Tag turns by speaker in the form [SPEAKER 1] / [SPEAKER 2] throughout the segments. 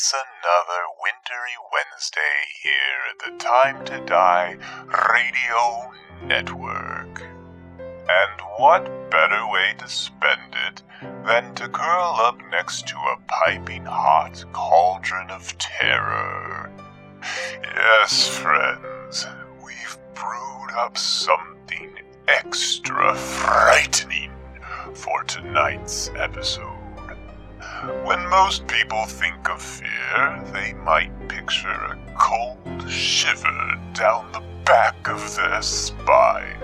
[SPEAKER 1] It's another wintry Wednesday here at the Time to Die Radio Network. And what better way to spend it than to curl up next to a piping hot cauldron of terror? Yes, friends, we've brewed up something extra frightening for tonight's episode. When most people think of fear, they might picture a cold shiver down the back of their spine.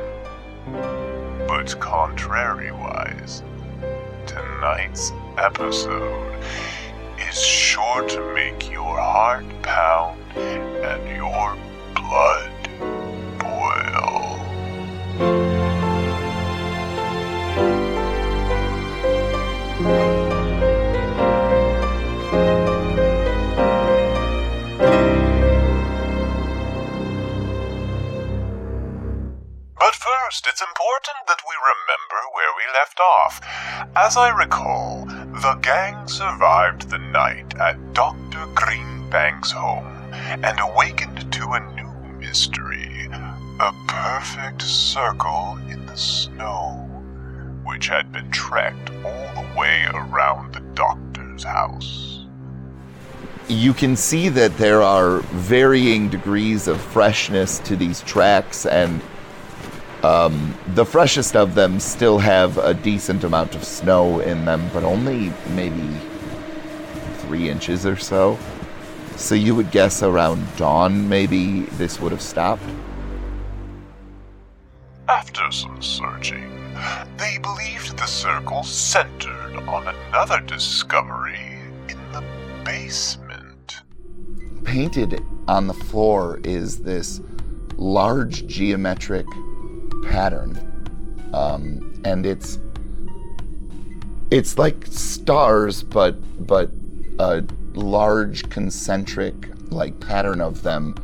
[SPEAKER 1] But contrariwise, tonight's episode is sure to make your heart pound and your blood first, it's important that we remember where we left off. As I recall, the gang survived the night at Dr. Greenbank's home and awakened to a new mystery a perfect circle in the snow, which had been tracked all the way around the doctor's house.
[SPEAKER 2] you can see that there are varying degrees of freshness to these tracks, and um, the freshest of them still have a decent amount of snow in them, but only maybe three inches or so. So you would guess around dawn, maybe this would have stopped.
[SPEAKER 1] After some searching, they believed the circle centered on another discovery in the basement.
[SPEAKER 2] Painted on the floor is this large geometric pattern, um, and it's it's like stars, but but a large concentric like pattern of them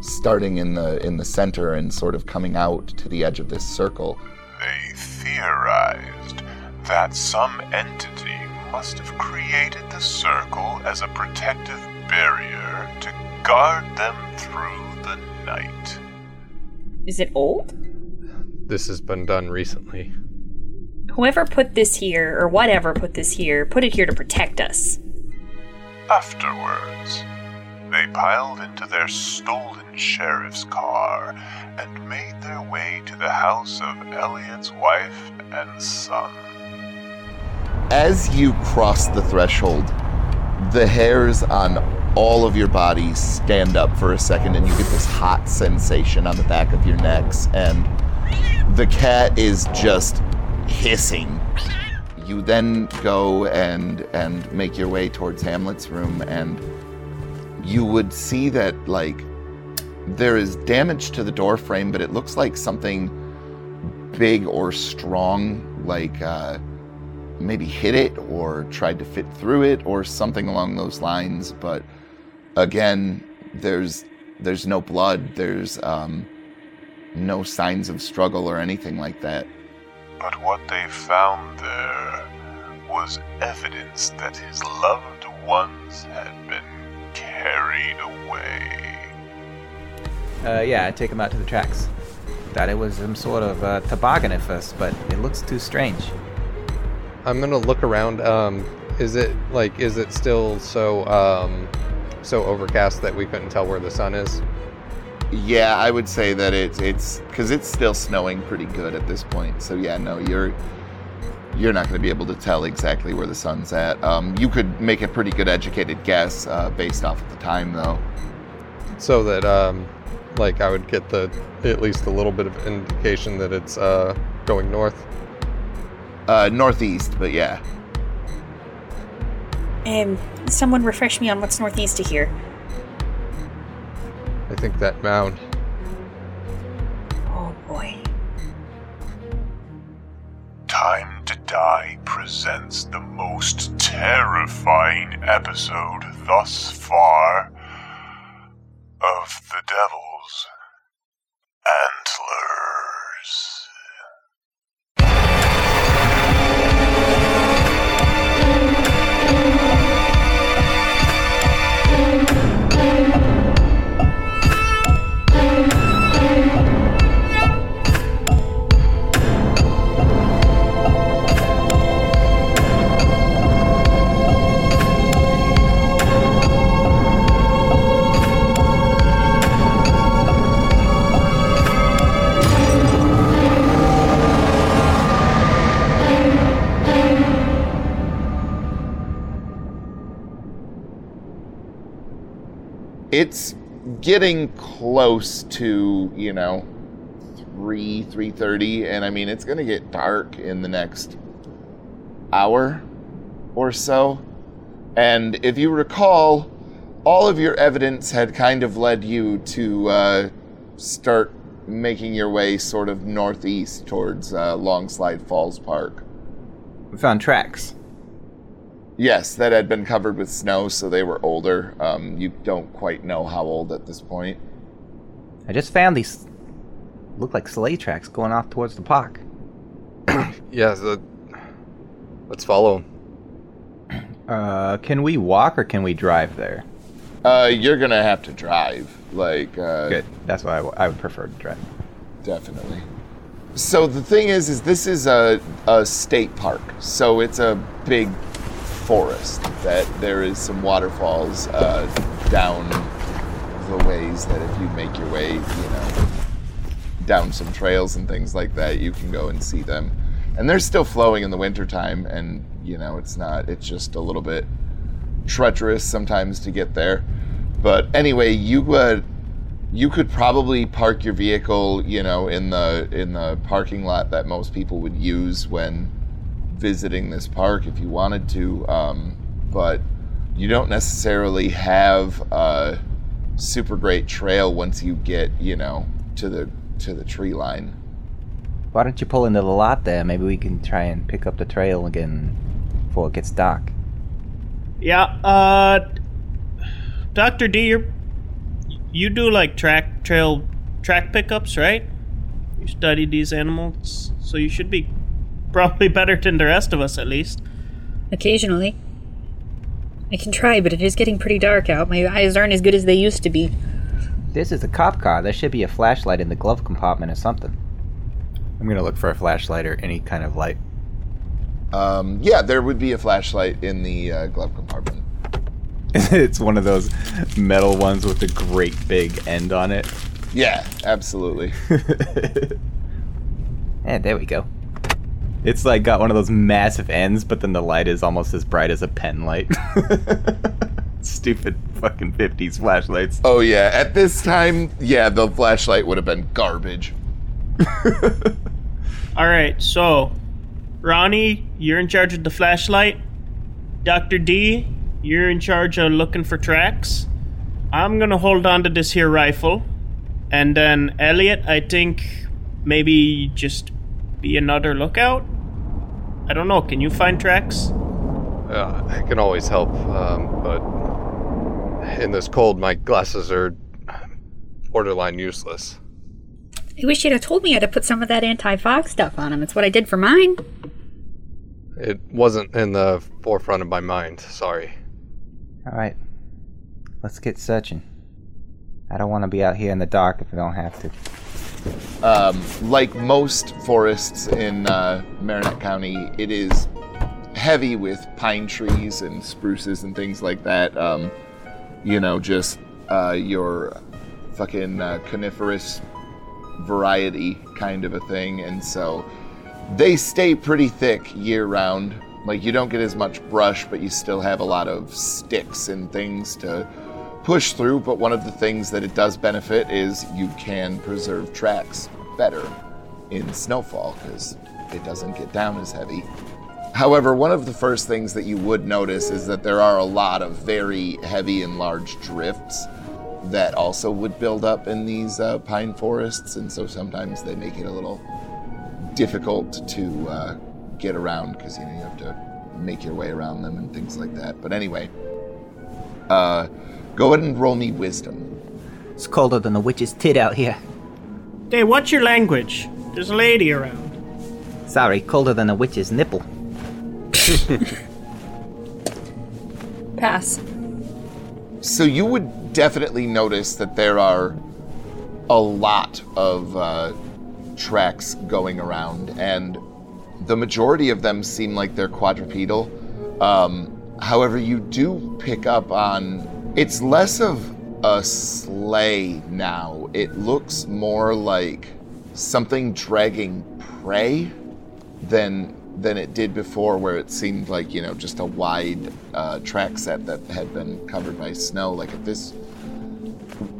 [SPEAKER 2] starting in the in the center and sort of coming out to the edge of this circle.
[SPEAKER 1] They theorized that some entity must have created the circle as a protective barrier to guard them through the night.
[SPEAKER 3] Is it old?
[SPEAKER 4] This has been done recently.
[SPEAKER 3] Whoever put this here, or whatever put this here, put it here to protect us.
[SPEAKER 1] Afterwards, they piled into their stolen sheriff's car and made their way to the house of Elliot's wife and son.
[SPEAKER 2] As you cross the threshold, the hairs on all of your bodies stand up for a second, and you get this hot sensation on the back of your necks, and the cat is just hissing. You then go and and make your way towards Hamlet's room, and you would see that like there is damage to the door frame, but it looks like something big or strong, like. Uh, maybe hit it or tried to fit through it or something along those lines but again there's there's no blood there's um, no signs of struggle or anything like that
[SPEAKER 1] But what they found there was evidence that his loved ones had been carried away.
[SPEAKER 5] Uh, yeah, I take him out to the tracks. Thought it was some sort of uh, toboggan at first, but it looks too strange.
[SPEAKER 4] I'm gonna look around. Um, is it like is it still so um, so overcast that we couldn't tell where the sun is?
[SPEAKER 2] Yeah i would say that it's it's because it's still snowing pretty good at this point so yeah no you're you're not going to be able to tell exactly where the sun's at um, you could make a pretty good educated guess uh, based off of the time though
[SPEAKER 4] So that um, like I would get the at least a little bit of indication that it's uh, going north.
[SPEAKER 2] uh, northeast but yeah
[SPEAKER 3] Um, someone refresh me on what's northeast of here.
[SPEAKER 4] I think that mound.
[SPEAKER 3] Oh boy.
[SPEAKER 1] Time to Die presents the most terrifying episode thus far of The Devil's Antlers.
[SPEAKER 2] It's getting close to you know three three thirty, and I mean it's gonna get dark in the next hour or so. And if you recall, all of your evidence had kind of led you to uh, start making your way sort of northeast towards uh, Longslide Falls Park.
[SPEAKER 5] We found tracks.
[SPEAKER 2] Yes, that had been covered with snow, so they were older. Um, you don't quite know how old at this point.
[SPEAKER 5] I just found these look like sleigh tracks going off towards the park.
[SPEAKER 4] Yeah, the, let's follow him.
[SPEAKER 5] Uh, can we walk or can we drive there?
[SPEAKER 2] Uh, you're gonna have to drive, like, uh,
[SPEAKER 5] Good. That's why I, w- I would prefer to drive.
[SPEAKER 2] definitely. So the thing is, is this is a, a state park, so it's a big forest that there is some waterfalls uh, down the ways that if you make your way, you know, down some trails and things like that, you can go and see them. And they're still flowing in the wintertime, and you know, it's not, it's just a little bit treacherous sometimes to get there. But anyway, you would you could probably park your vehicle, you know, in the in the parking lot that most people would use when visiting this park if you wanted to. Um, but you don't necessarily have a super great trail once you get, you know, to the to the tree line.
[SPEAKER 5] Why don't you pull into the lot there? Maybe we can try and pick up the trail again before it gets dark.
[SPEAKER 6] Yeah, uh Dr. D, you're you do like track trail track pickups, right? You studied these animals, so you should be probably better than the rest of us at least.
[SPEAKER 3] Occasionally. I can try, but it is getting pretty dark out. My eyes aren't as good as they used to be.
[SPEAKER 5] This is a cop car. There should be a flashlight in the glove compartment or something. I'm gonna look for a flashlight or any kind of light.
[SPEAKER 2] Um, yeah, there would be a flashlight in the uh, glove compartment.
[SPEAKER 5] it's one of those metal ones with a great big end on it.
[SPEAKER 2] Yeah, absolutely.
[SPEAKER 5] and there we go. It's like got one of those massive ends, but then the light is almost as bright as a pen light. Stupid fucking 50s flashlights.
[SPEAKER 2] Oh yeah, at this time, yeah, the flashlight would have been garbage.
[SPEAKER 6] All right, so Ronnie, you're in charge of the flashlight. Dr. D, you're in charge of looking for tracks. I'm gonna hold on to this here rifle, and then Elliot, I think maybe just be another lookout. I don't know. Can you find tracks?
[SPEAKER 4] Uh, I can always help, um, but in this cold, my glasses are borderline useless.
[SPEAKER 3] I wish you'd have told me I'd have put some of that anti-fog stuff on them. It's what I did for mine.
[SPEAKER 4] It wasn't in the forefront of my mind. Sorry.
[SPEAKER 5] All right, let's get searching. I don't want to be out here in the dark if we don't have to.
[SPEAKER 2] Um, like most forests in uh, Marinette County, it is heavy with pine trees and spruces and things like that. Um, you know, just uh, your fucking uh, coniferous variety kind of a thing, and so they stay pretty thick year round. Like you don't get as much brush, but you still have a lot of sticks and things to push through. But one of the things that it does benefit is you can preserve tracks better in snowfall because it doesn't get down as heavy. However, one of the first things that you would notice is that there are a lot of very heavy and large drifts that also would build up in these uh, pine forests, and so sometimes they make it a little difficult to uh, get around because you know you have to make your way around them and things like that. But anyway, uh, go ahead and roll me wisdom.
[SPEAKER 5] It's colder than a witch's tit out here.
[SPEAKER 6] Hey, what's your language? There's a lady around.
[SPEAKER 5] Sorry, colder than a witch's nipple.
[SPEAKER 3] Pass.
[SPEAKER 2] So you would definitely notice that there are a lot of uh, tracks going around, and the majority of them seem like they're quadrupedal. Um, however, you do pick up on it's less of a sleigh now. It looks more like something dragging prey than than it did before, where it seemed like you know just a wide uh, track set that had been covered by snow. Like at this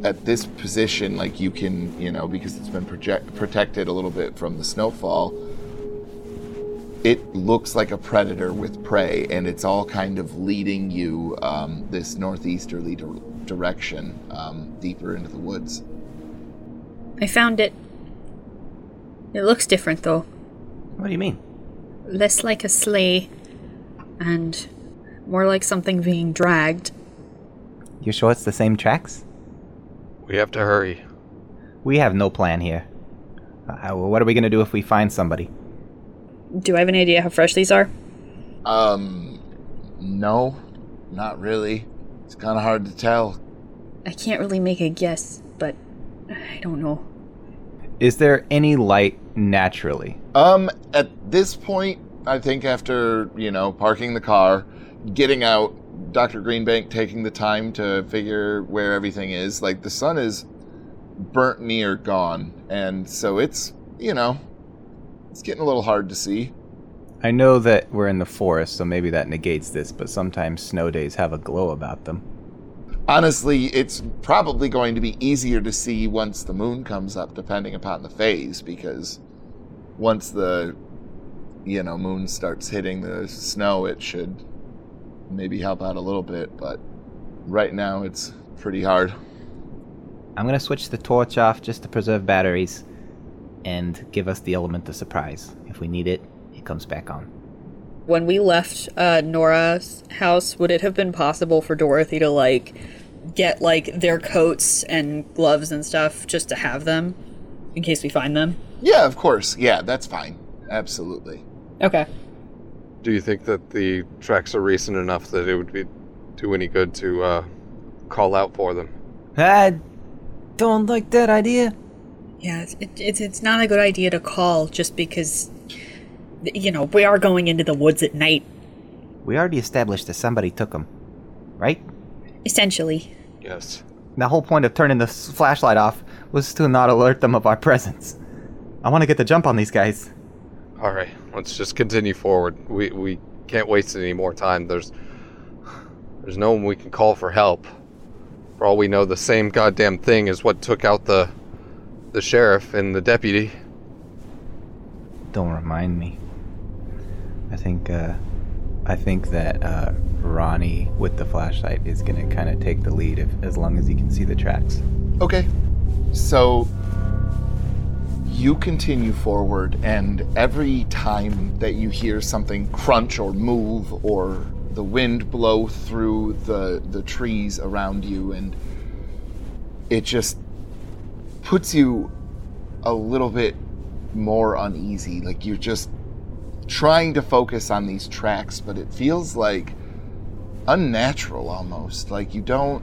[SPEAKER 2] at this position, like you can, you know, because it's been project- protected a little bit from the snowfall, it looks like a predator with prey, and it's all kind of leading you um, this northeasterly dir- direction, um, deeper into the woods.
[SPEAKER 3] I found it. It looks different though.
[SPEAKER 5] What do you mean?
[SPEAKER 3] Less like a sleigh and more like something being dragged.
[SPEAKER 5] You sure it's the same tracks?
[SPEAKER 4] We have to hurry.
[SPEAKER 5] We have no plan here. Uh, what are we gonna do if we find somebody?
[SPEAKER 3] Do I have any idea how fresh these are?
[SPEAKER 2] Um, no, not really. It's kind of hard to tell.
[SPEAKER 3] I can't really make a guess, but I don't know.
[SPEAKER 5] Is there any light naturally?
[SPEAKER 2] Um, at this point, I think after, you know, parking the car, getting out, Dr. Greenbank taking the time to figure where everything is, like the sun is burnt near gone. And so it's, you know, it's getting a little hard to see.
[SPEAKER 5] I know that we're in the forest, so maybe that negates this, but sometimes snow days have a glow about them.
[SPEAKER 2] Honestly, it's probably going to be easier to see once the moon comes up, depending upon the phase, because once the, you know, moon starts hitting the snow, it should maybe help out a little bit, but right now it's pretty hard.
[SPEAKER 5] I'm gonna switch the torch off just to preserve batteries and give us the element of surprise. If we need it, it comes back on.
[SPEAKER 3] When we left uh, Nora's house, would it have been possible for Dorothy to like get like their coats and gloves and stuff just to have them in case we find them?
[SPEAKER 2] Yeah, of course. Yeah, that's fine. Absolutely.
[SPEAKER 3] Okay.
[SPEAKER 4] Do you think that the tracks are recent enough that it would be do any good to uh, call out for them?
[SPEAKER 5] I don't like that idea.
[SPEAKER 3] Yeah, it's, it's it's not a good idea to call just because you know we are going into the woods at night.
[SPEAKER 5] We already established that somebody took them, right?
[SPEAKER 3] Essentially,
[SPEAKER 4] Yes.
[SPEAKER 5] The whole point of turning the flashlight off was to not alert them of our presence. I want to get the jump on these guys.
[SPEAKER 4] All right, let's just continue forward. We we can't waste any more time. There's there's no one we can call for help. For all we know, the same goddamn thing is what took out the the sheriff and the deputy.
[SPEAKER 5] Don't remind me. I think, uh, I think that uh, Ronnie with the flashlight is gonna kind of take the lead if, as long as he can see the tracks.
[SPEAKER 2] Okay. So you continue forward, and every time that you hear something crunch or move, or the wind blow through the the trees around you, and it just puts you a little bit more uneasy. Like you're just trying to focus on these tracks, but it feels like unnatural almost. Like you don't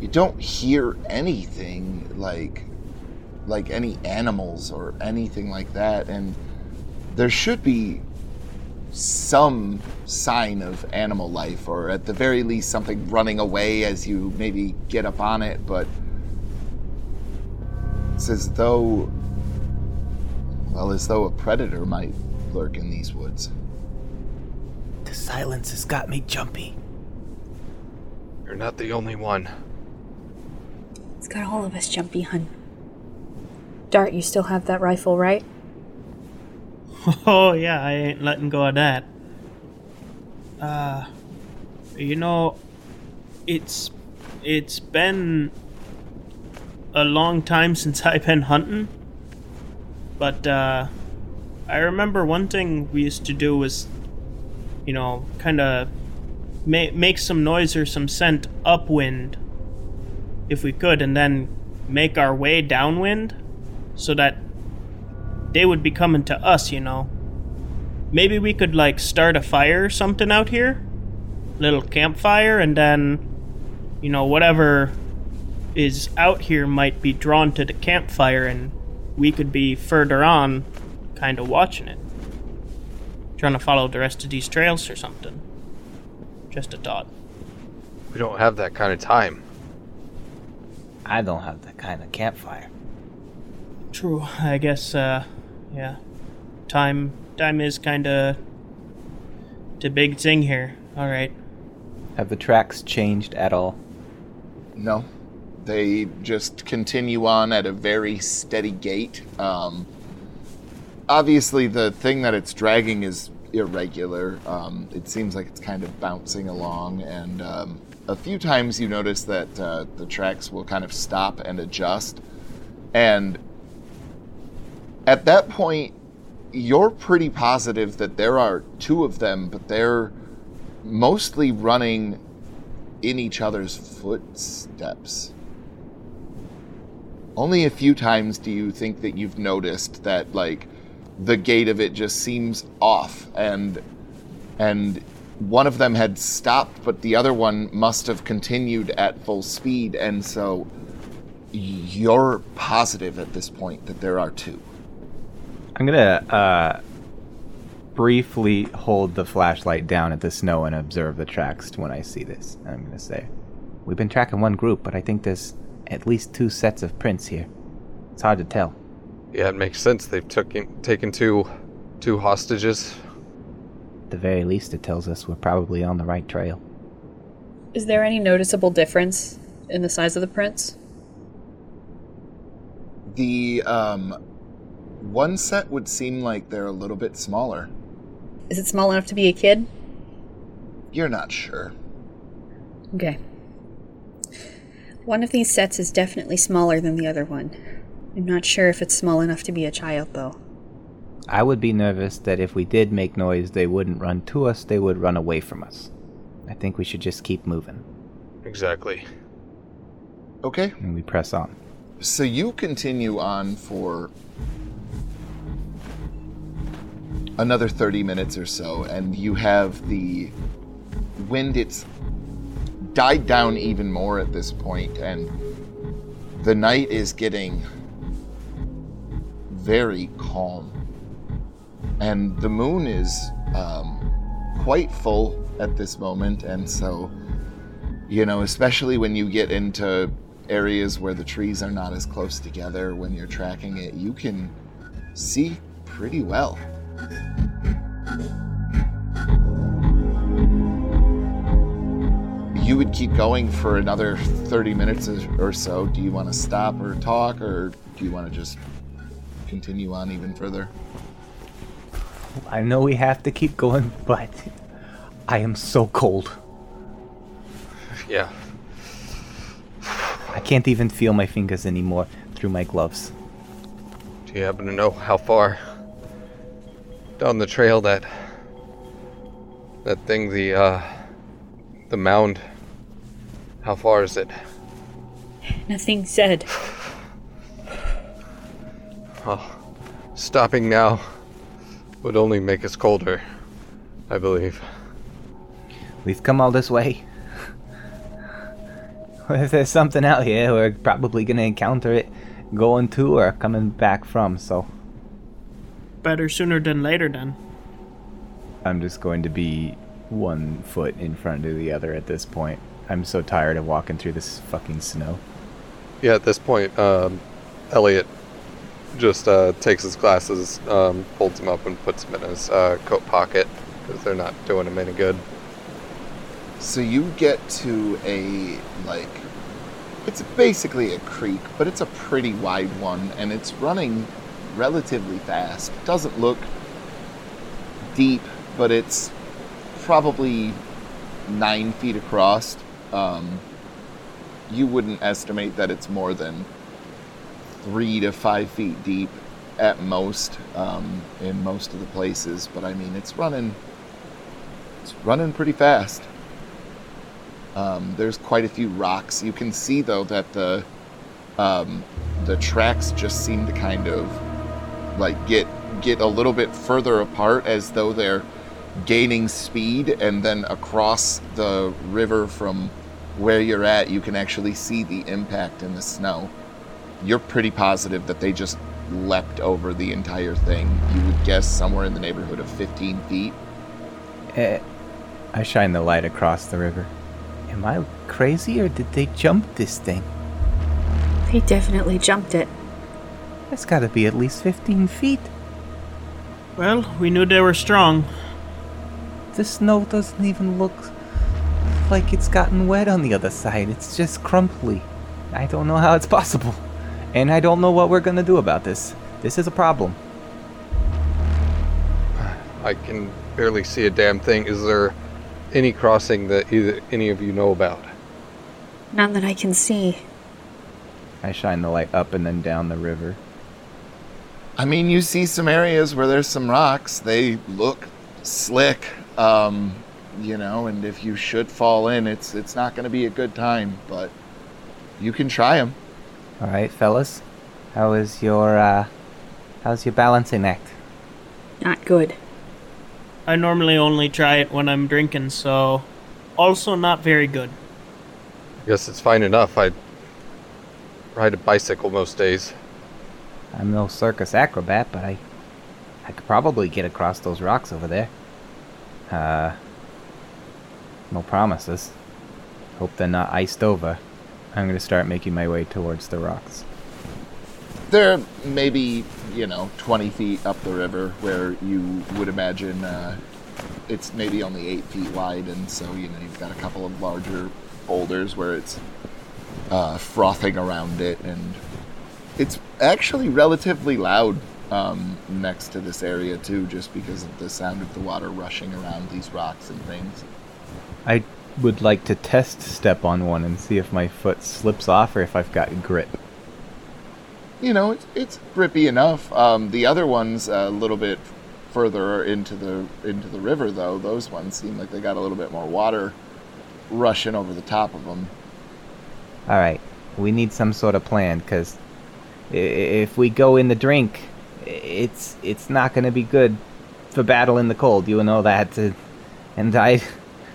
[SPEAKER 2] you don't hear anything like like any animals or anything like that and there should be some sign of animal life or at the very least something running away as you maybe get up on it but it's as though well as though a predator might lurk in these woods
[SPEAKER 5] The silence has got me jumpy.
[SPEAKER 4] You're not the only one.
[SPEAKER 3] it's got all of us jumpy, hun. D'art, you still have that rifle, right?
[SPEAKER 6] Oh yeah, I ain't letting go of that. Uh, you know, it's it's been a long time since I've been hunting, but uh, I remember one thing we used to do was, you know, kind of ma- make some noise or some scent upwind, if we could, and then make our way downwind, so that they would be coming to us, you know. Maybe we could like start a fire or something out here, little campfire, and then, you know, whatever is out here might be drawn to the campfire, and we could be further on, kind of watching it, trying to follow the rest of these trails or something. Just a thought.
[SPEAKER 4] We don't have that kind of time.
[SPEAKER 5] I don't have that kind of campfire.
[SPEAKER 6] True. I guess. uh Yeah. Time. Time is kind of the big thing here. All right.
[SPEAKER 5] Have the tracks changed at all?
[SPEAKER 2] no They just continue on at a very steady gait. Um, obviously, the thing that it's dragging is irregular. Um, it seems like it's kind of bouncing along, and um, a few times you notice that uh, the tracks will kind of stop and adjust. And at that point, you're pretty positive that there are two of them, but they're mostly running in each other's footsteps. Only a few times do you think that you've noticed that, like, the gait of it just seems off, and and one of them had stopped, but the other one must have continued at full speed, and so you're positive at this point that there are two.
[SPEAKER 5] I'm gonna uh, briefly hold the flashlight down at the snow and observe the tracks when I see this. I'm gonna say, "We've been tracking one group, but I think there's at least two sets of prints here. It's hard to tell."
[SPEAKER 4] Yeah, it makes sense. They've taken taken two two hostages.
[SPEAKER 5] At the very least, it tells us we're probably on the right trail.
[SPEAKER 3] Is there any noticeable difference in the size of the prints?
[SPEAKER 2] The um, one set would seem like they're a little bit smaller.
[SPEAKER 3] Is it small enough to be a kid?
[SPEAKER 2] You're not sure.
[SPEAKER 3] Okay. One of these sets is definitely smaller than the other one. I'm not sure if it's small enough to be a child, though.
[SPEAKER 5] I would be nervous that if we did make noise, they wouldn't run to us, they would run away from us. I think we should just keep moving.
[SPEAKER 4] Exactly.
[SPEAKER 2] Okay.
[SPEAKER 5] And we press on.
[SPEAKER 2] So you continue on for another 30 minutes or so, and you have the wind, it's died down even more at this point, and the night is getting very calm. And the moon is um, quite full at this moment, and so, you know, especially when you get into areas where the trees are not as close together when you're tracking it, you can see pretty well. You would keep going for another 30 minutes or so. Do you want to stop or talk, or do you want to just continue on even further?
[SPEAKER 5] I know we have to keep going, but I am so cold.
[SPEAKER 4] Yeah.
[SPEAKER 5] I can't even feel my fingers anymore through my gloves.
[SPEAKER 4] Do you happen to know how far down the trail that that thing the uh the mound how far is it?
[SPEAKER 3] Nothing said.
[SPEAKER 4] Oh, stopping now would only make us colder, I believe.
[SPEAKER 5] We've come all this way. if there's something out here, we're probably gonna encounter it going to or coming back from, so
[SPEAKER 6] Better sooner than later, then.
[SPEAKER 5] I'm just going to be one foot in front of the other at this point. I'm so tired of walking through this fucking snow.
[SPEAKER 4] Yeah, at this point, um, Elliot just uh, takes his glasses, um, folds them up, and puts them in his uh, coat pocket because they're not doing him any good.
[SPEAKER 2] So you get to a like it's basically a creek, but it's a pretty wide one and it's running relatively fast. It doesn't look deep, but it's probably nine feet across. Um, you wouldn't estimate that it's more than three to five feet deep at most um, in most of the places. But I mean, it's running. It's running pretty fast. Um, there's quite a few rocks. You can see though that the um, the tracks just seem to kind of like get get a little bit further apart as though they're gaining speed and then across the river from where you're at you can actually see the impact in the snow you're pretty positive that they just leapt over the entire thing you would guess somewhere in the neighborhood of 15 feet
[SPEAKER 5] Eh, I shine the light across the river. Am I crazy or did they jump this thing?
[SPEAKER 3] They definitely jumped it.
[SPEAKER 5] That's gotta be at least 15 feet.
[SPEAKER 6] Well, we knew they were strong.
[SPEAKER 5] The snow doesn't even look like it's gotten wet on the other side. It's just crumply. I don't know how it's possible. And I don't know what we're gonna do about this. This is a problem.
[SPEAKER 4] I can barely see a damn thing. Is there any crossing that either any of you know about?
[SPEAKER 3] None that I can see.
[SPEAKER 5] I shine the light up and then down the river.
[SPEAKER 2] I mean, you see some areas where there's some rocks. They look slick, um, you know, and if you should fall in, it's it's not going to be a good time. But you can try them.
[SPEAKER 5] All right, fellas. How is your uh how's your balancing act?
[SPEAKER 3] Not good.
[SPEAKER 6] I normally only try it when I'm drinking, so also not very good.
[SPEAKER 4] I guess it's fine enough. I ride a bicycle most days.
[SPEAKER 5] I'm no circus acrobat, but I I could probably get across those rocks over there. Uh no promises. Hope they're not iced over. I'm gonna start making my way towards the rocks.
[SPEAKER 2] They're maybe you know 20 feet up the river, where you would imagine uh, it's maybe only eight feet wide, and so you know you've got a couple of larger boulders where it's uh, frothing around it, and it's actually relatively loud um, next to this area too, just because of the sound of the water rushing around these rocks and things.
[SPEAKER 5] I would like to test step on one and see if my foot slips off or if I've got grip.
[SPEAKER 2] you know, it's, it's grippy enough. Um, the other ones a little bit further into the into the river, though. Those ones seem like they got a little bit more water rushing over the top of them.
[SPEAKER 5] All right, we need some sort of plan because if we go in the drink, it's it's not going to be good for battle in the cold. You know that, and I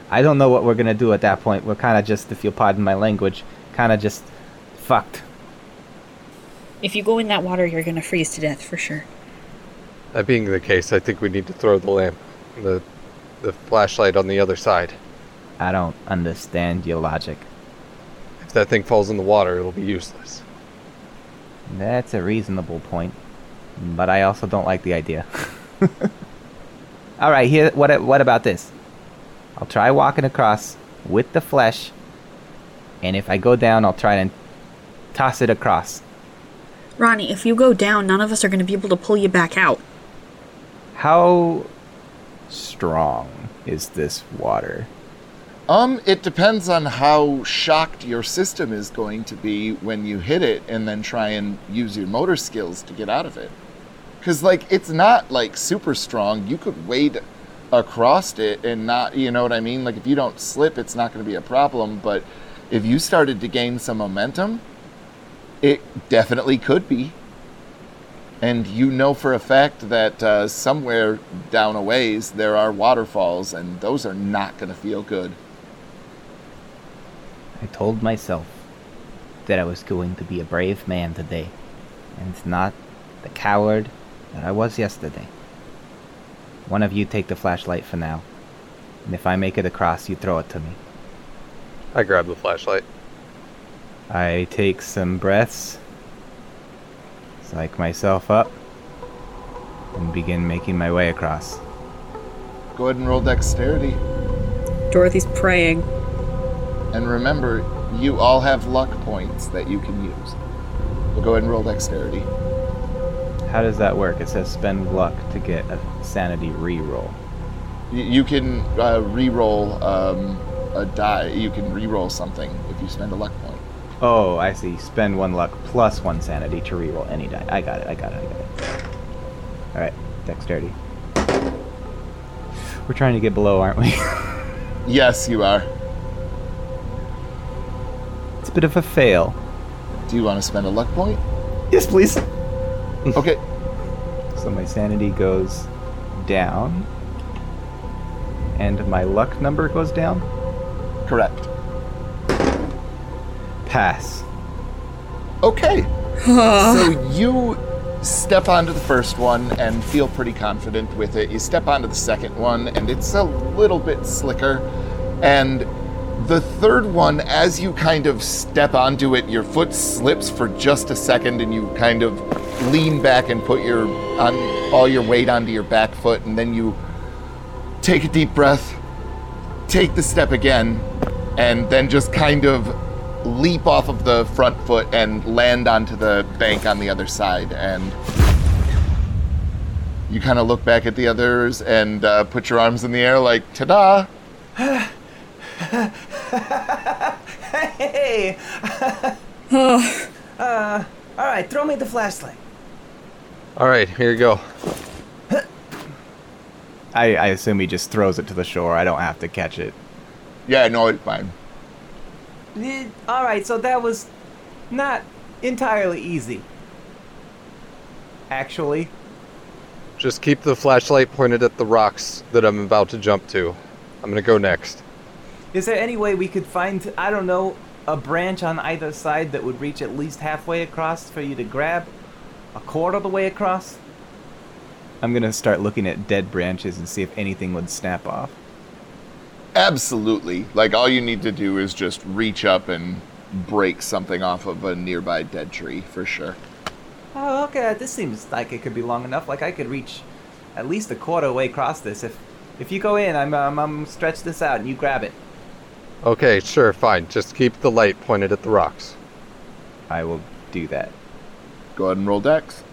[SPEAKER 5] I don't know what we're going to do at that point. We're kind of just, if you'll pardon my language, kind of just fucked.
[SPEAKER 3] If you go in that water, you're gonna freeze to death for sure.
[SPEAKER 4] That being the case, I think we need to throw the lamp, the the flashlight on the other side.
[SPEAKER 5] I don't understand your logic.
[SPEAKER 4] If that thing falls in the water, it'll be useless.
[SPEAKER 5] That's a reasonable point, but I also don't like the idea. All right, here. What? What about this? I'll try walking across with the flesh, and if I go down, I'll try and toss it across.
[SPEAKER 3] Ronnie, if you go down, none of us are gonna be able to pull you back out.
[SPEAKER 5] How strong is this water?
[SPEAKER 2] Um, it depends on how shocked your system is going to be when you hit it and then try and use your motor skills to get out of it. Cuz like it's not like super strong. You could wade across it and not, you know what I mean? Like if you don't slip, it's not going to be a problem, but if you started to gain some momentum, it definitely could be. And you know for a fact that uh, somewhere down a ways there are waterfalls, and those are not going to feel good.
[SPEAKER 5] I told myself that I was going to be a brave man today, and not the coward that I was yesterday. One of you take the flashlight for now, and if I make it across, you throw it to me.
[SPEAKER 4] I grab the flashlight.
[SPEAKER 5] I take some breaths, psych myself up, and begin making my way across.
[SPEAKER 2] Go ahead and roll dexterity.
[SPEAKER 3] Dorothy's praying.
[SPEAKER 2] And remember, you all have luck points that you can use. But go ahead and roll dexterity.
[SPEAKER 5] How does that work? It says spend luck to get a sanity reroll.
[SPEAKER 2] You can uh, re-roll um, a die. You can re-roll something if you spend a luck point.
[SPEAKER 5] Oh, I see. Spend one luck plus one sanity to reroll any die. I got it. I got it. I got it. All right, dexterity. We're trying to get below, aren't we?
[SPEAKER 2] Yes, you are.
[SPEAKER 5] it's a bit of a fail.
[SPEAKER 2] Do you want to spend a luck point?
[SPEAKER 5] Yes, please.
[SPEAKER 2] Okay.
[SPEAKER 5] So my sanity goes down, and my luck number goes down.
[SPEAKER 2] Correct.
[SPEAKER 5] Pass.
[SPEAKER 2] Okay. so you step onto the first one and feel pretty confident with it. You step onto the second one and it's a little bit slicker. And the third one, as you kind of step onto it, your foot slips for just a second and you kind of lean back and put your on all your weight onto your back foot and then you take a deep breath, take the step again, and then just kind of leap off of the front foot and land onto the bank on the other side. And you kind of look back at the others and uh, put your arms in the air like, ta da!
[SPEAKER 5] Hey! uh, all right, throw me the flashlight.
[SPEAKER 4] All right, here you go.
[SPEAKER 5] I, I assume he just throws it to the shore. I don't have to catch it.
[SPEAKER 2] Yeah, no, it's fine.
[SPEAKER 5] Eh, all right, so that was not entirely easy. Actually,
[SPEAKER 4] Just keep the flashlight pointed at the rocks that I'm about to jump to. I'm gonna go next.
[SPEAKER 5] is there any way we could find, I don't know, a branch on either side that would reach at least halfway across for you to grab? A quarter of the way across? I'm gonna start looking at dead branches and see if anything would snap off.
[SPEAKER 2] Absolutely. Like, all you need to do is just reach up and break something off of a nearby dead tree, for sure.
[SPEAKER 5] Oh, okay. This seems like it could be long enough. Like I could reach at least a quarter of the way across this. If if you go in, I'm um, I'm stretch this out and you grab it.
[SPEAKER 4] Okay, sure, fine. Just keep the light pointed at the rocks.
[SPEAKER 5] I will do that.
[SPEAKER 2] Go ahead and roll dex.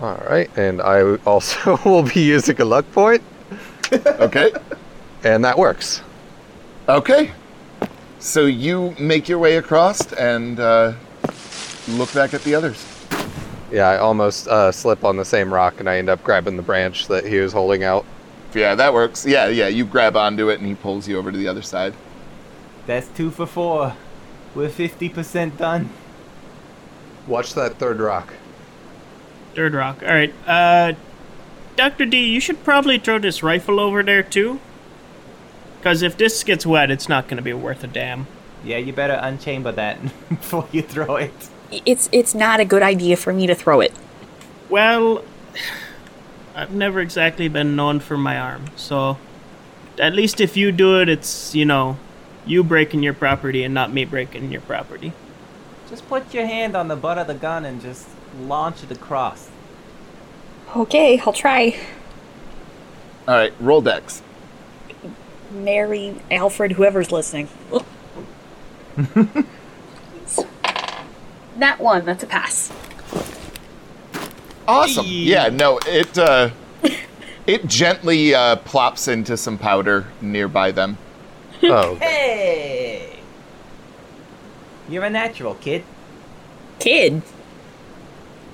[SPEAKER 4] All right, and I also will be using a luck point,
[SPEAKER 2] Okay.
[SPEAKER 4] and that works.
[SPEAKER 2] Okay. So you make your way across and uh, look back at the others.
[SPEAKER 4] Yeah, I almost uh, slip on the same rock, and I end up grabbing the branch that he was holding out.
[SPEAKER 2] Yeah, that works. Yeah, yeah. You grab onto it and he pulls you over to the other side.
[SPEAKER 5] That's two for four. We're fifty percent done.
[SPEAKER 4] Watch that third rock.
[SPEAKER 6] Third rock. All right. Uh, Doctor D, you should probably throw this rifle over there too. Because if this gets wet, it's not going to be worth a damn.
[SPEAKER 5] Yeah, you better unchamber that before you throw it.
[SPEAKER 3] It's it's not a good idea for me to throw it.
[SPEAKER 6] Well, I've never exactly been known for my arm, so at least if you do it, it's you know, you breaking your property and not me breaking your property.
[SPEAKER 5] Just put your hand on the butt of the gun and just launch it across.
[SPEAKER 3] Okay, I'll try.
[SPEAKER 2] All right, roll dex.
[SPEAKER 3] Mary, Alfred, whoever's listening. that one, that's a pass.
[SPEAKER 2] Awesome. Yeah, no, it uh, it gently uh, plops into some powder nearby them.
[SPEAKER 4] Oh,
[SPEAKER 5] Hey! You're a natural, kid.
[SPEAKER 3] Kid,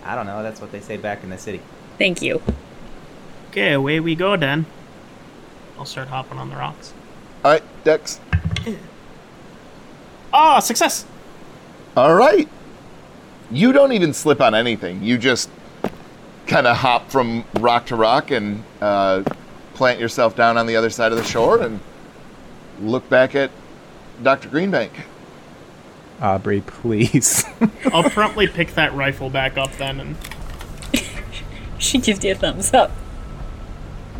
[SPEAKER 5] I don't know, that's what they say back in the city.
[SPEAKER 3] thank you.
[SPEAKER 6] Okay, away we go then. I'll start hopping on the rocks.
[SPEAKER 2] All right, dex.
[SPEAKER 6] Ah, success!
[SPEAKER 2] All right. You don't even slip on anything. You just kind of hop from rock to rock and uh, plant yourself down on the other side of the shore and look back at Dr. Greenbank.
[SPEAKER 5] Aubree, please.
[SPEAKER 6] I'll promptly pick that rifle back up then and
[SPEAKER 3] She gives you a thumbs up.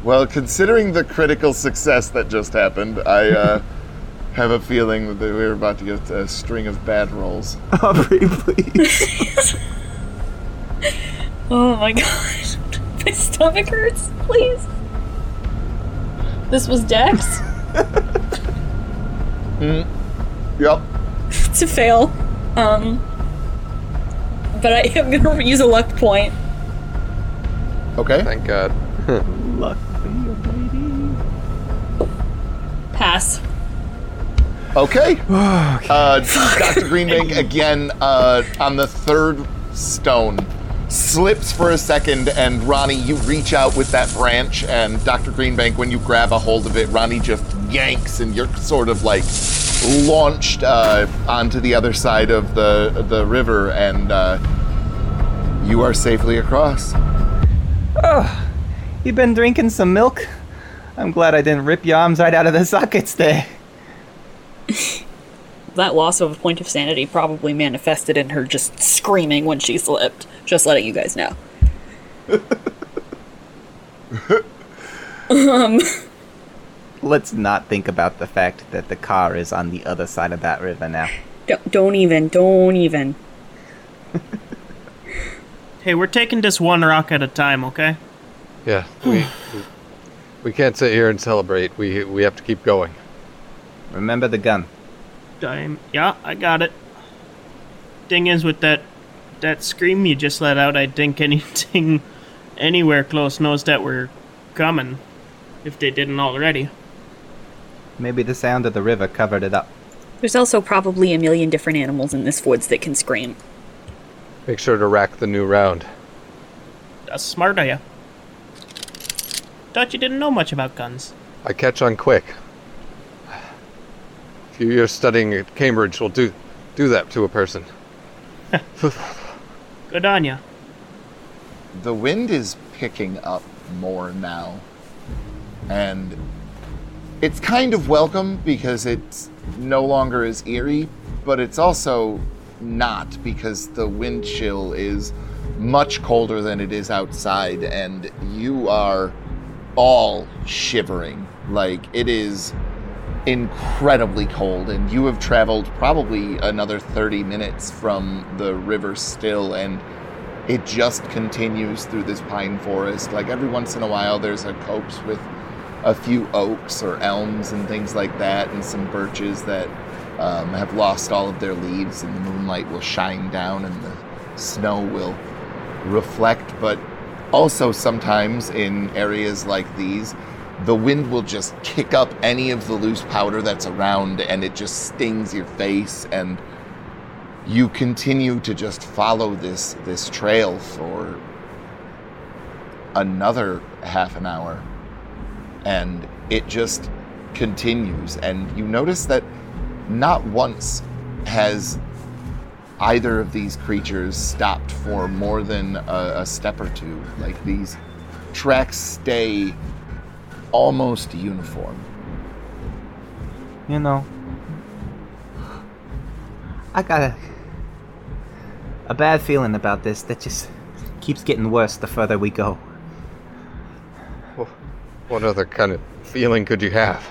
[SPEAKER 2] Well, considering the critical success that just happened, I uh, have a feeling that we're about to get a string of bad rolls.
[SPEAKER 5] Aubree, please.
[SPEAKER 3] Oh my gosh. My stomach hurts, please. This was Dex?
[SPEAKER 2] Yep.
[SPEAKER 3] It's a fail. Um. But I am gonna use a luck point.
[SPEAKER 2] Okay.
[SPEAKER 4] thank God.
[SPEAKER 5] Luck for you, lady.
[SPEAKER 3] Pass.
[SPEAKER 2] Okay. Uh, Dr. Greenbank again uh, on the third stone slips for a second, and Ronnie, you reach out with that branch, and Dr. Greenbank, when you grab a hold of it, Ronnie just yanks, and you're sort of like launched uh, onto the other side of the the river, and uh, you are safely across.
[SPEAKER 5] Oh, You been drinking some milk? I'm glad I didn't rip your arms right out of the sockets there.
[SPEAKER 3] That loss of a point of sanity probably manifested in her just screaming when she slipped. Just letting you guys know.
[SPEAKER 5] Let's not think about the fact that the car is on the other side of that river now.
[SPEAKER 3] Don't, don't even, don't even.
[SPEAKER 6] Hey, we're taking this one rock at a time, okay?
[SPEAKER 4] Yeah, we, we we can't sit here and celebrate. We we have to keep going.
[SPEAKER 5] Remember the gun.
[SPEAKER 6] I'm, yeah, I got it. Thing is, with that that scream you just let out, I think anything anywhere close knows that we're coming, if they didn't already.
[SPEAKER 5] Maybe the sound of the river covered it up.
[SPEAKER 3] There's also probably a million different animals in this woods that can scream.
[SPEAKER 4] Make sure to rack the new round.
[SPEAKER 6] That's smart of you. Thought you didn't know much about guns.
[SPEAKER 4] I catch on quick. A few years studying at Cambridge will do do that to a person.
[SPEAKER 6] Good on ya.
[SPEAKER 2] the wind is picking up more now. And it's kind of welcome because it's no longer as eerie, but it's also not because the wind chill is much colder than it is outside, and you are all shivering. Like it is incredibly cold, and you have traveled probably another 30 minutes from the river still, and it just continues through this pine forest. Like every once in a while, there's a copse with a few oaks or elms and things like that, and some birches that um, have lost all of their leaves, and the moonlight will shine down and the snow will reflect. But also, sometimes in areas like these, the wind will just kick up any of the loose powder that's around, and it just stings your face and you continue to just follow this this trail for another half an hour and it just continues. And you notice that not once has either of these creatures stopped for more than a, a step or two. Like these tracks stay almost uniform.
[SPEAKER 5] You know, I got a a bad feeling about this that just keeps getting worse the further we go.
[SPEAKER 4] What other kind of feeling could you have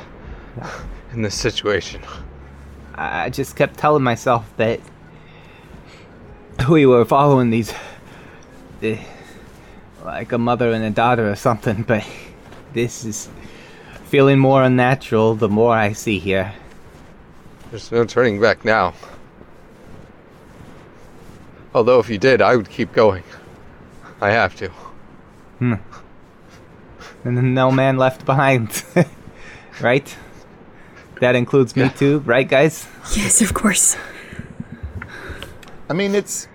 [SPEAKER 4] in this situation?
[SPEAKER 5] I just kept telling myself that we were following these, the, like a mother and a daughter or something, but this is feeling more unnatural the more I see here.
[SPEAKER 4] There's no turning back now. Although if you did, I would keep going. I have to.
[SPEAKER 5] Hmm. And no man left behind. right? That includes me too, right, guys?
[SPEAKER 3] Yes, of course.
[SPEAKER 2] I mean, it's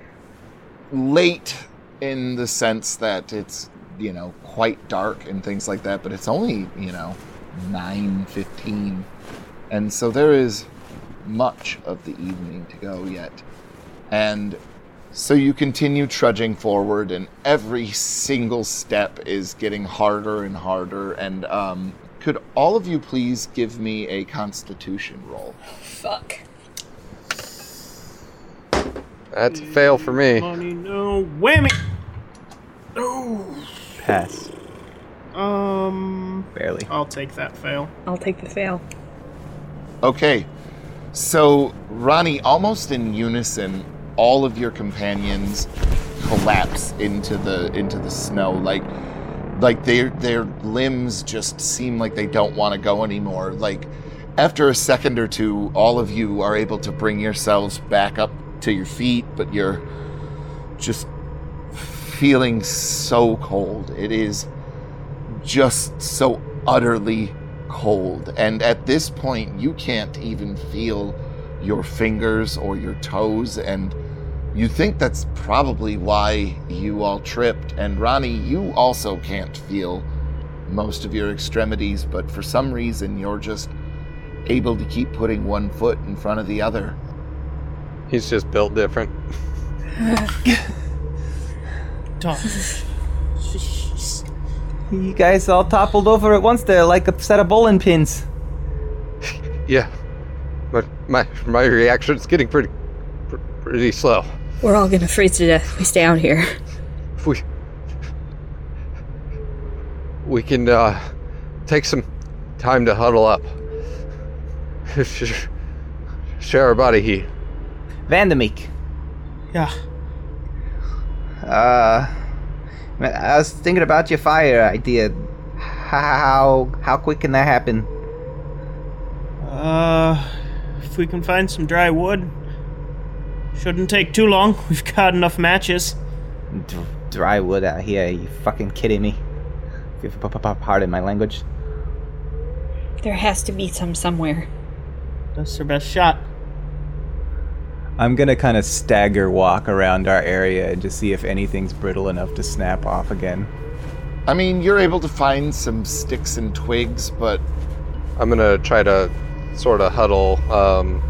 [SPEAKER 2] late in the sense that it's, you know, quite dark and things like that, but it's only, you know, 9:15. And so there is much of the evening to go yet. And so you continue trudging forward and every single step is getting harder and harder and um could all of you please give me a constitution roll?
[SPEAKER 3] Fuck.
[SPEAKER 4] That's a fail for me.
[SPEAKER 6] Money, no whammy. Oh,
[SPEAKER 5] Pass.
[SPEAKER 6] um,
[SPEAKER 5] Barely.
[SPEAKER 6] I'll take that fail.
[SPEAKER 3] I'll take the fail.
[SPEAKER 2] Okay. So, Ronnie, almost in unison, all of your companions collapse into the into the snow like like their their limbs just seem like they don't want to go anymore. Like after a second or two, all of you are able to bring yourselves back up to your feet, but you're just feeling so cold. It is just so utterly cold. And at this point, you can't even feel your fingers or your toes. And you think that's probably why you all tripped. And Ronnie, you also can't feel most of your extremities, but for some reason, you're just able to keep putting one foot in front of the other.
[SPEAKER 4] He's just built different.
[SPEAKER 6] Tom,
[SPEAKER 5] You guys all toppled over at once there like a set of bowling pins.
[SPEAKER 4] Yeah. But my my reaction's getting pretty pretty slow.
[SPEAKER 3] We're all gonna freeze to death if we stay out here.
[SPEAKER 4] If we we can uh, take some time to huddle up. Share our body heat.
[SPEAKER 5] Vandermeek.
[SPEAKER 6] yeah.
[SPEAKER 5] Uh, I was thinking about your fire idea. How how quick can that happen?
[SPEAKER 6] Uh, if we can find some dry wood. Shouldn't take too long. We've got enough matches.
[SPEAKER 5] D- dry wood out here. Are you fucking kidding me? If you p- p- p- pardon my language.
[SPEAKER 3] There has to be some somewhere.
[SPEAKER 6] That's your best shot.
[SPEAKER 5] I'm gonna kind of stagger walk around our area and just see if anything's brittle enough to snap off again.
[SPEAKER 2] I mean, you're able to find some sticks and twigs, but
[SPEAKER 4] I'm gonna try to sort of huddle um,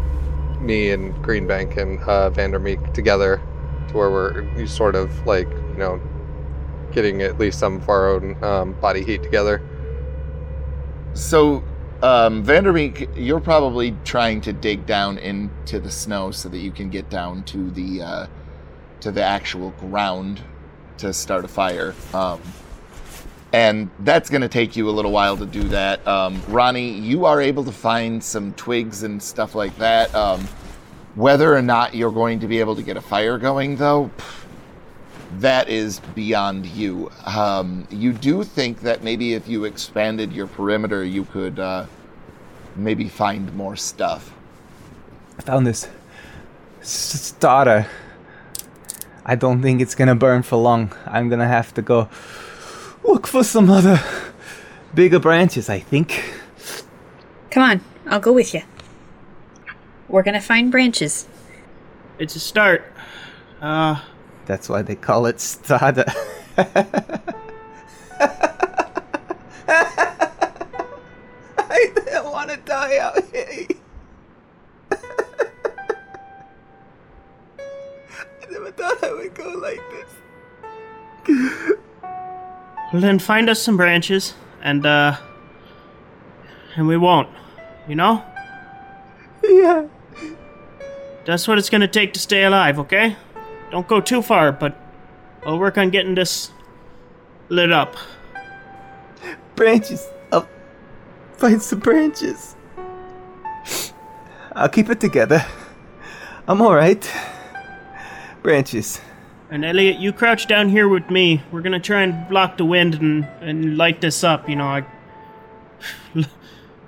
[SPEAKER 4] me and Greenbank and uh, Vandermeek together to where we're sort of like you know getting at least some of our own um, body heat together.
[SPEAKER 2] so um, Vandermeek, you're probably trying to dig down into the snow so that you can get down to the uh, to the actual ground to start a fire. Um, and that's going to take you a little while to do that. Um, Ronnie, you are able to find some twigs and stuff like that. Um, whether or not you're going to be able to get a fire going, though, pff, that is beyond you. Um, you do think that maybe if you expanded your perimeter, you could uh, maybe find more stuff.
[SPEAKER 5] I found this starter. I don't think it's gonna burn for long. I'm gonna have to go look for some other bigger branches, I think.
[SPEAKER 3] Come on, I'll go with you. We're gonna find branches.
[SPEAKER 6] It's a start. Uh,
[SPEAKER 5] That's why they call it Stada. I don't want to die out here. I never thought I would go like this.
[SPEAKER 6] Well then find us some branches, and uh, and we won't. You know,
[SPEAKER 5] Yeah.
[SPEAKER 6] that's what it's gonna take to stay alive. Okay? Don't go too far, but I'll work on getting this lit up.
[SPEAKER 5] branches. I'll find some branches. I'll keep it together. I'm alright. Branches.
[SPEAKER 6] And Elliot, you crouch down here with me. We're gonna try and block the wind and, and light this up. You know, I.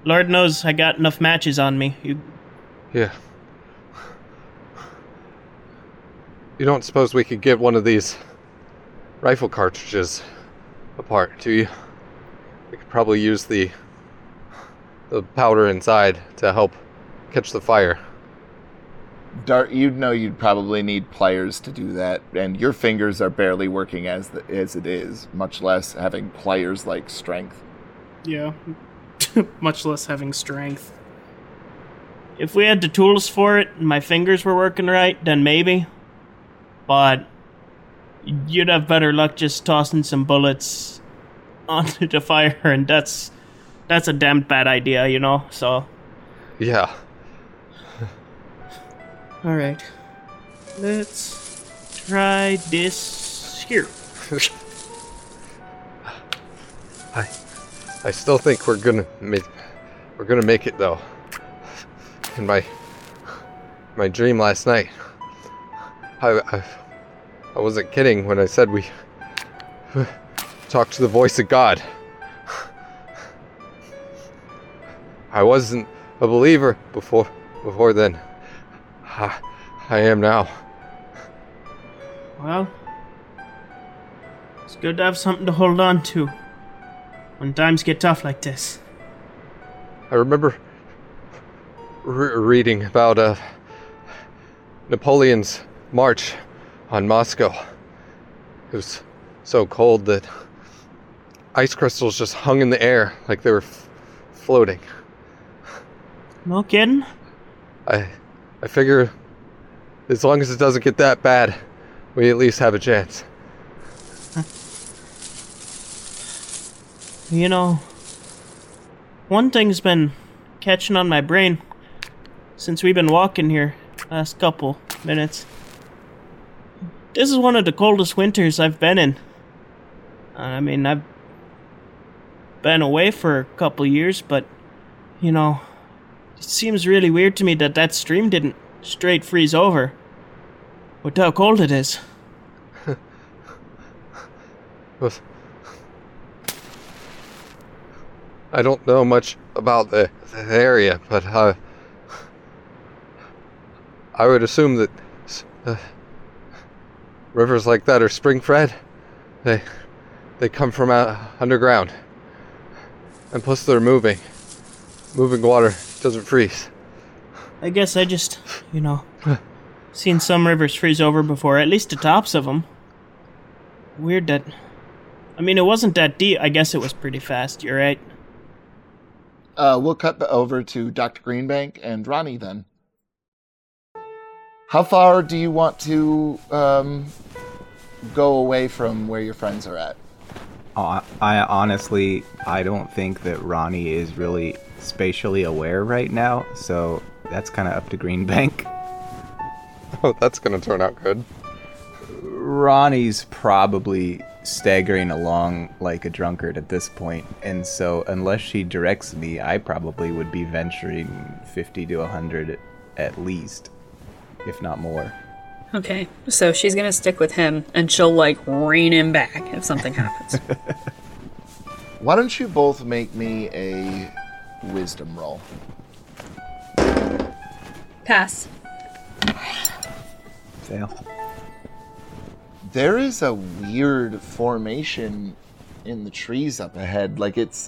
[SPEAKER 6] Lord knows I got enough matches on me. You,
[SPEAKER 4] Yeah. You don't suppose we could get one of these rifle cartridges apart, do you? We could probably use the the powder inside to help catch the fire.
[SPEAKER 2] D'art, you'd know you'd probably need pliers to do that, and your fingers are barely working as the, as it is, much less having pliers like strength.
[SPEAKER 6] yeah, much less having strength. If we had the tools for it and my fingers were working right, then maybe. But you'd have better luck just tossing some bullets onto the fire, and that's that's a damn bad idea, you know. So.
[SPEAKER 4] Yeah.
[SPEAKER 6] All right. Let's try this here.
[SPEAKER 4] I I still think we're gonna make we're gonna make it though. In my my dream last night, I I, I wasn't kidding when I said we talked to the voice of God. I wasn't a believer before before then. I, I am now.
[SPEAKER 6] Well, it's good to have something to hold on to when times get tough like this.
[SPEAKER 4] I remember re- reading about uh, Napoleon's march on Moscow. It was so cold that ice crystals just hung in the air like they were f- floating.
[SPEAKER 6] No kidding?
[SPEAKER 4] I, I figure as long as it doesn't get that bad, we at least have a chance.
[SPEAKER 6] You know, one thing's been catching on my brain since we've been walking here last couple minutes. This is one of the coldest winters I've been in. I mean, I've been away for a couple years, but you know, it seems really weird to me that that stream didn't straight freeze over with how cold it is.
[SPEAKER 4] I don't know much about the, the area, but I would assume that uh, rivers like that are spring fed. They they come from uh, underground, and plus they're moving. Moving water doesn't freeze.
[SPEAKER 6] I guess I just, you know, seen some rivers freeze over before, at least the tops of them. Weird that. I mean, it wasn't that deep. I guess it was pretty fast. You're right.
[SPEAKER 2] Uh, we'll cut the- over to Dr. Greenbank and Ronnie then. How far do you want to um, go away from where your friends are at?
[SPEAKER 5] I honestly, I don't think that Ronnie is really spatially aware right now, so that's kind of up to Greenbank.
[SPEAKER 4] Oh, that's gonna turn out good.
[SPEAKER 5] Ronnie's probably staggering along like a drunkard at this point, and so unless she directs me, I probably would be venturing 50 to 100 at least, if not more.
[SPEAKER 3] Okay, so she's gonna stick with him, and she'll like rein him back if something happens.
[SPEAKER 2] Why don't you both make me a wisdom roll?
[SPEAKER 3] Pass.
[SPEAKER 5] Fail.
[SPEAKER 2] There is a weird formation in the trees up ahead. Like it's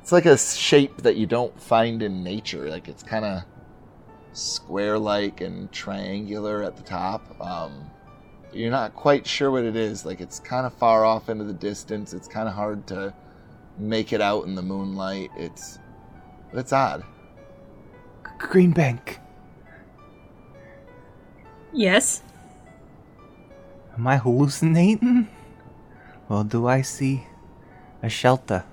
[SPEAKER 2] it's like a shape that you don't find in nature. Like it's kind of square-like and triangular at the top. Um, but you're not quite sure what it is. Like it's kind of far off into the distance. It's kind of hard to make it out in the moonlight. It's but it's odd.
[SPEAKER 5] Greenbank,
[SPEAKER 3] Yes.
[SPEAKER 5] am I hallucinating? Or do I see a shelter?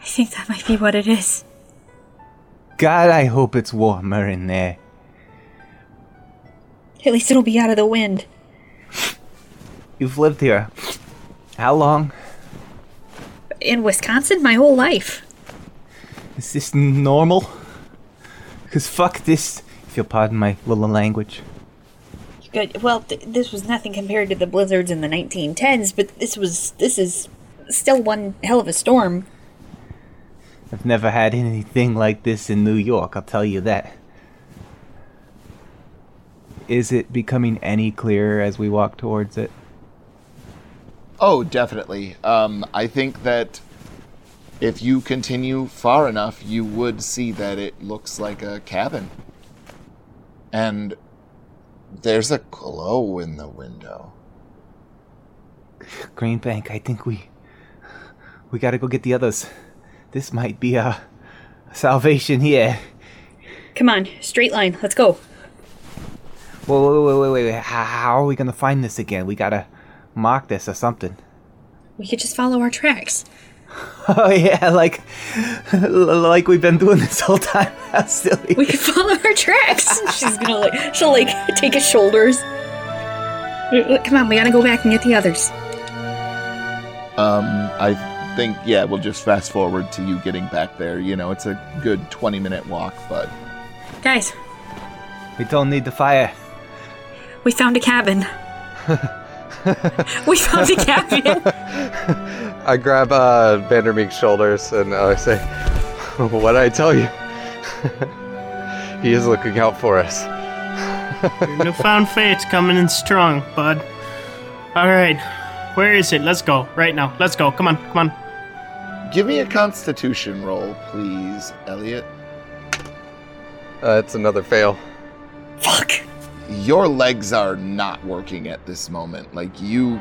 [SPEAKER 7] I think that might be what it is.
[SPEAKER 5] God, I hope it's warmer in there.
[SPEAKER 7] At least it'll be out of the wind.
[SPEAKER 5] You've lived here. How long?
[SPEAKER 7] In Wisconsin, my whole life.
[SPEAKER 5] Is this normal? Because fuck this, if you'll pardon my little language.
[SPEAKER 7] Good. Well, th- this was nothing compared to the blizzards in the 1910s, but this was this is still one hell of a storm.
[SPEAKER 5] I've never had anything like this in New York, I'll tell you that. Is it becoming any clearer as we walk towards it?
[SPEAKER 2] Oh, definitely. Um, I think that if you continue far enough, you would see that it looks like a cabin. And there's a glow in the window.
[SPEAKER 5] Greenbank, I think we we gotta go get the others. This might be a salvation here.
[SPEAKER 7] Come on, straight line. Let's go.
[SPEAKER 5] Whoa, wait, wait, wait, wait, wait. How, how are we gonna find this again? We gotta mark this or something.
[SPEAKER 7] We could just follow our tracks.
[SPEAKER 5] Oh yeah, like like we've been doing this whole time. How silly.
[SPEAKER 7] We could follow our tracks. She's gonna like she'll like take his shoulders. Come on, we gotta go back and get the others.
[SPEAKER 2] Um, I think, yeah, we'll just fast forward to you getting back there. You know, it's a good 20 minute walk, but
[SPEAKER 7] Guys,
[SPEAKER 5] We don't need the fire.
[SPEAKER 7] we found a cabin. we found a cabin.
[SPEAKER 4] I grab uh, Vandermeek's shoulders and I say, "What I tell you? he is looking out for us."
[SPEAKER 6] Your newfound fate's coming in strong, bud. All right, where is it? Let's go right now. Let's go. Come on, come on.
[SPEAKER 2] give me a constitution roll, please, Elliot.
[SPEAKER 4] Uh, it's another fail.
[SPEAKER 7] Fuck.
[SPEAKER 2] Your legs are not working at this moment. Like you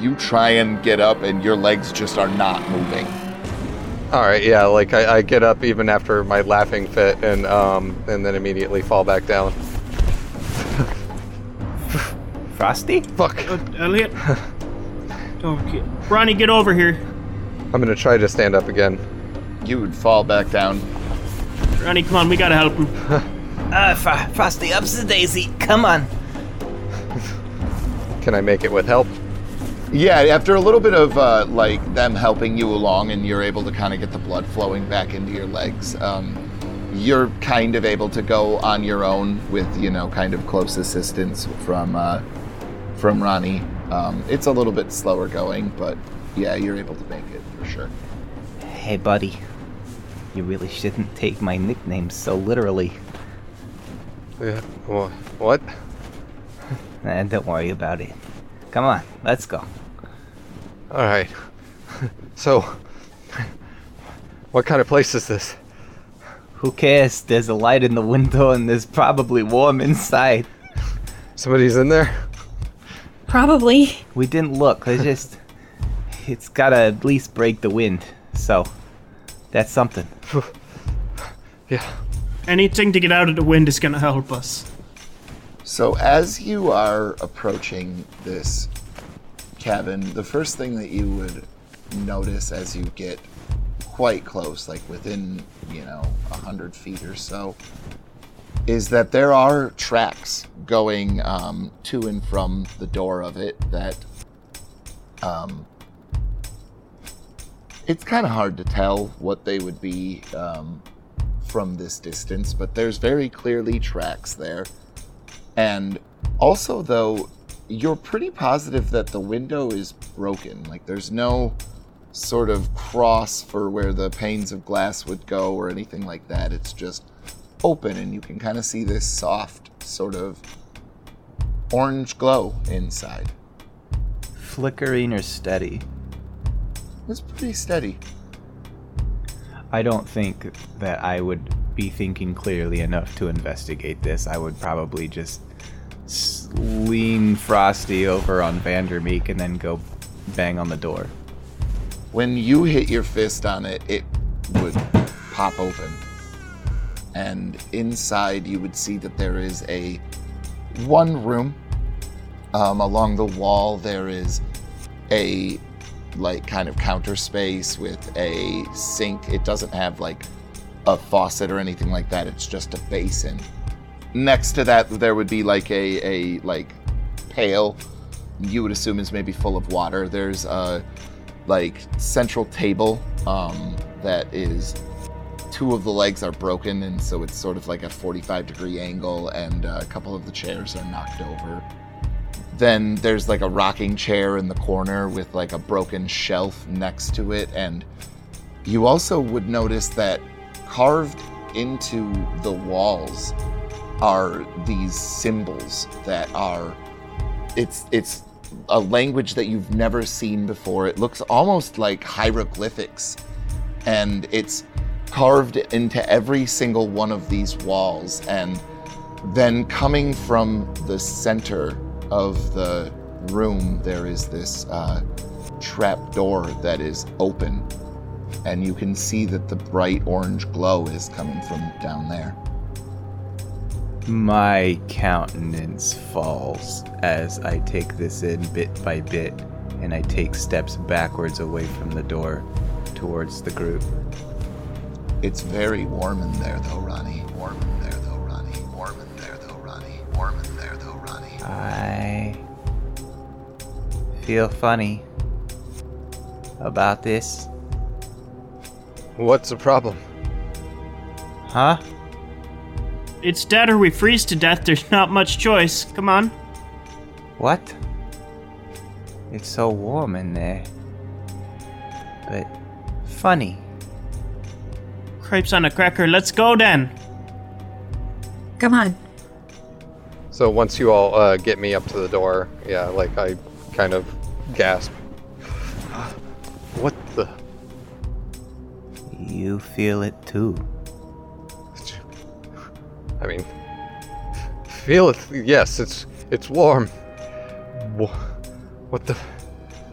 [SPEAKER 2] you try and get up and your legs just are not moving.
[SPEAKER 4] All right, yeah, like I, I get up even after my laughing fit and um and then immediately fall back down.
[SPEAKER 5] Frosty?
[SPEAKER 4] Fuck.
[SPEAKER 6] Uh, Elliot. Okay. Ronnie, get over here.
[SPEAKER 4] I'm gonna try to stand up again.
[SPEAKER 2] You would fall back down.
[SPEAKER 6] Ronnie, come on. We gotta help him.
[SPEAKER 5] Uh, Fro- Frosty, ups the daisy. Come on.
[SPEAKER 4] Can I make it with help?
[SPEAKER 2] Yeah, after a little bit of uh, like them helping you along, and you're able to kind of get the blood flowing back into your legs. Um, you're kind of able to go on your own with you know kind of close assistance from uh, from Ronnie. Um, it's a little bit slower going, but yeah, you're able to make it for sure.
[SPEAKER 5] Hey, buddy. You really shouldn't take my nickname so literally.
[SPEAKER 4] Yeah. wha- What?
[SPEAKER 5] Eh, don't worry about it. Come on, let's go.
[SPEAKER 4] All right. So, what kind of place is this?
[SPEAKER 5] Who cares? There's a light in the window and there's probably warm inside.
[SPEAKER 4] Somebody's in there?
[SPEAKER 7] Probably.
[SPEAKER 5] We didn't look. It's just. It's gotta at least break the wind. So, that's something.
[SPEAKER 4] Yeah.
[SPEAKER 6] Anything to get out of the wind is gonna help us.
[SPEAKER 2] So as you are approaching this cabin, the first thing that you would notice as you get quite close, like within, you know, a hundred feet or so, is that there are tracks going um, to and from the door of it that um, it's kind of hard to tell what they would be um, from this distance, but there's very clearly tracks there. And also, though, you're pretty positive that the window is broken. Like, there's no sort of cross for where the panes of glass would go or anything like that. It's just open, and you can kind of see this soft, sort of orange glow inside.
[SPEAKER 5] Flickering or steady?
[SPEAKER 2] It's pretty steady.
[SPEAKER 5] I don't think that I would be thinking clearly enough to investigate this. I would probably just lean Frosty over on Vandermeek and then go bang on the door.
[SPEAKER 2] when you hit your fist on it, it would pop open. And inside, you would see that there is a one room. Um, along the wall, there is a like kind of counter space with a sink. It doesn't have like a faucet or anything like that. It's just a basin. Next to that, there would be like a a like pail. You would assume is maybe full of water. There's a like central table um, that is two of the legs are broken and so it's sort of like a 45 degree angle and uh, a couple of the chairs are knocked over then there's like a rocking chair in the corner with like a broken shelf next to it and you also would notice that carved into the walls are these symbols that are it's it's a language that you've never seen before. It looks almost like hieroglyphics, and it's carved into every single one of these walls. And then coming from the center of the room, there is this uh, trap door that is open, and you can see that the bright orange glow is coming from down there.
[SPEAKER 5] My countenance falls as I take this in bit by bit, and I take steps backwards away from the door towards the group.
[SPEAKER 2] It's very warm in there, though, Ronnie. Warm in there, though, Ronnie. Warm in there, though, Ronnie. Warm in there, though, Ronnie.
[SPEAKER 5] I feel funny about this.
[SPEAKER 4] What's the problem?
[SPEAKER 5] Huh?
[SPEAKER 6] It's dead or we freeze to death. There's not much choice. Come on.
[SPEAKER 5] What? It's so warm in there. But funny.
[SPEAKER 6] Crepes on a cracker. Let's go then.
[SPEAKER 7] Come on.
[SPEAKER 4] So once you all uh, get me up to the door, yeah, like I kind of gasp. What the?
[SPEAKER 5] You feel it too.
[SPEAKER 4] I mean, feel it. Yes, it's it's warm. Wha- What the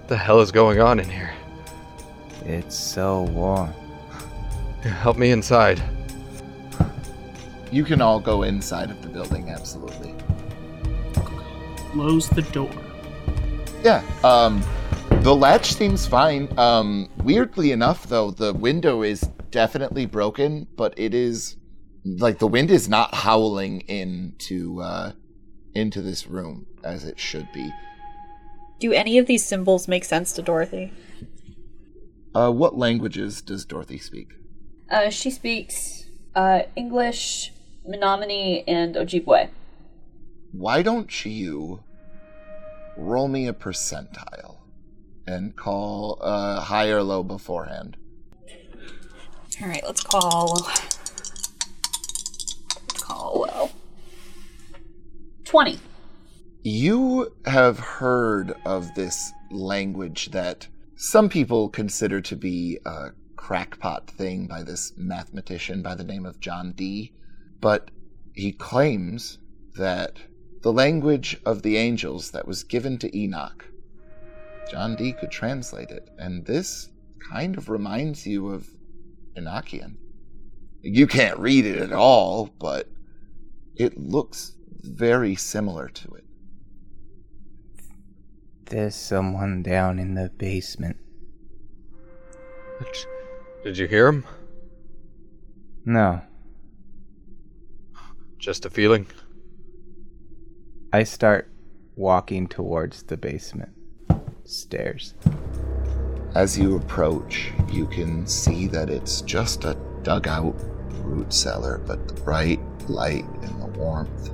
[SPEAKER 4] the hell is going on in here?
[SPEAKER 5] It's so warm.
[SPEAKER 4] Help me inside.
[SPEAKER 2] You can all go inside of the building, absolutely.
[SPEAKER 6] Close the door.
[SPEAKER 2] Yeah, um, the latch seems fine. Um, weirdly enough, though, the window is definitely broken, but it is like the wind is not howling into uh, into this room as it should be.
[SPEAKER 3] Do any of these symbols make sense to Dorothy?
[SPEAKER 2] Uh, what languages does Dorothy speak?
[SPEAKER 3] Uh, she speaks uh, English, Menominee, and Ojibwe.
[SPEAKER 2] Why don't you roll me a percentile and call uh, high or low beforehand?
[SPEAKER 3] All right, let's call. Let's call low. 20.
[SPEAKER 2] You have heard of this language that some people consider to be a crackpot thing by this mathematician by the name of John Dee, but he claims that the language of the angels that was given to Enoch, John Dee could translate it, and this kind of reminds you of Enochian. You can't read it at all, but it looks very similar to it.
[SPEAKER 5] There's someone down in the basement.
[SPEAKER 4] Did you hear him?
[SPEAKER 5] No.
[SPEAKER 4] Just a feeling.
[SPEAKER 5] I start walking towards the basement stairs.
[SPEAKER 2] As you approach, you can see that it's just a dugout root cellar, but the bright light and the warmth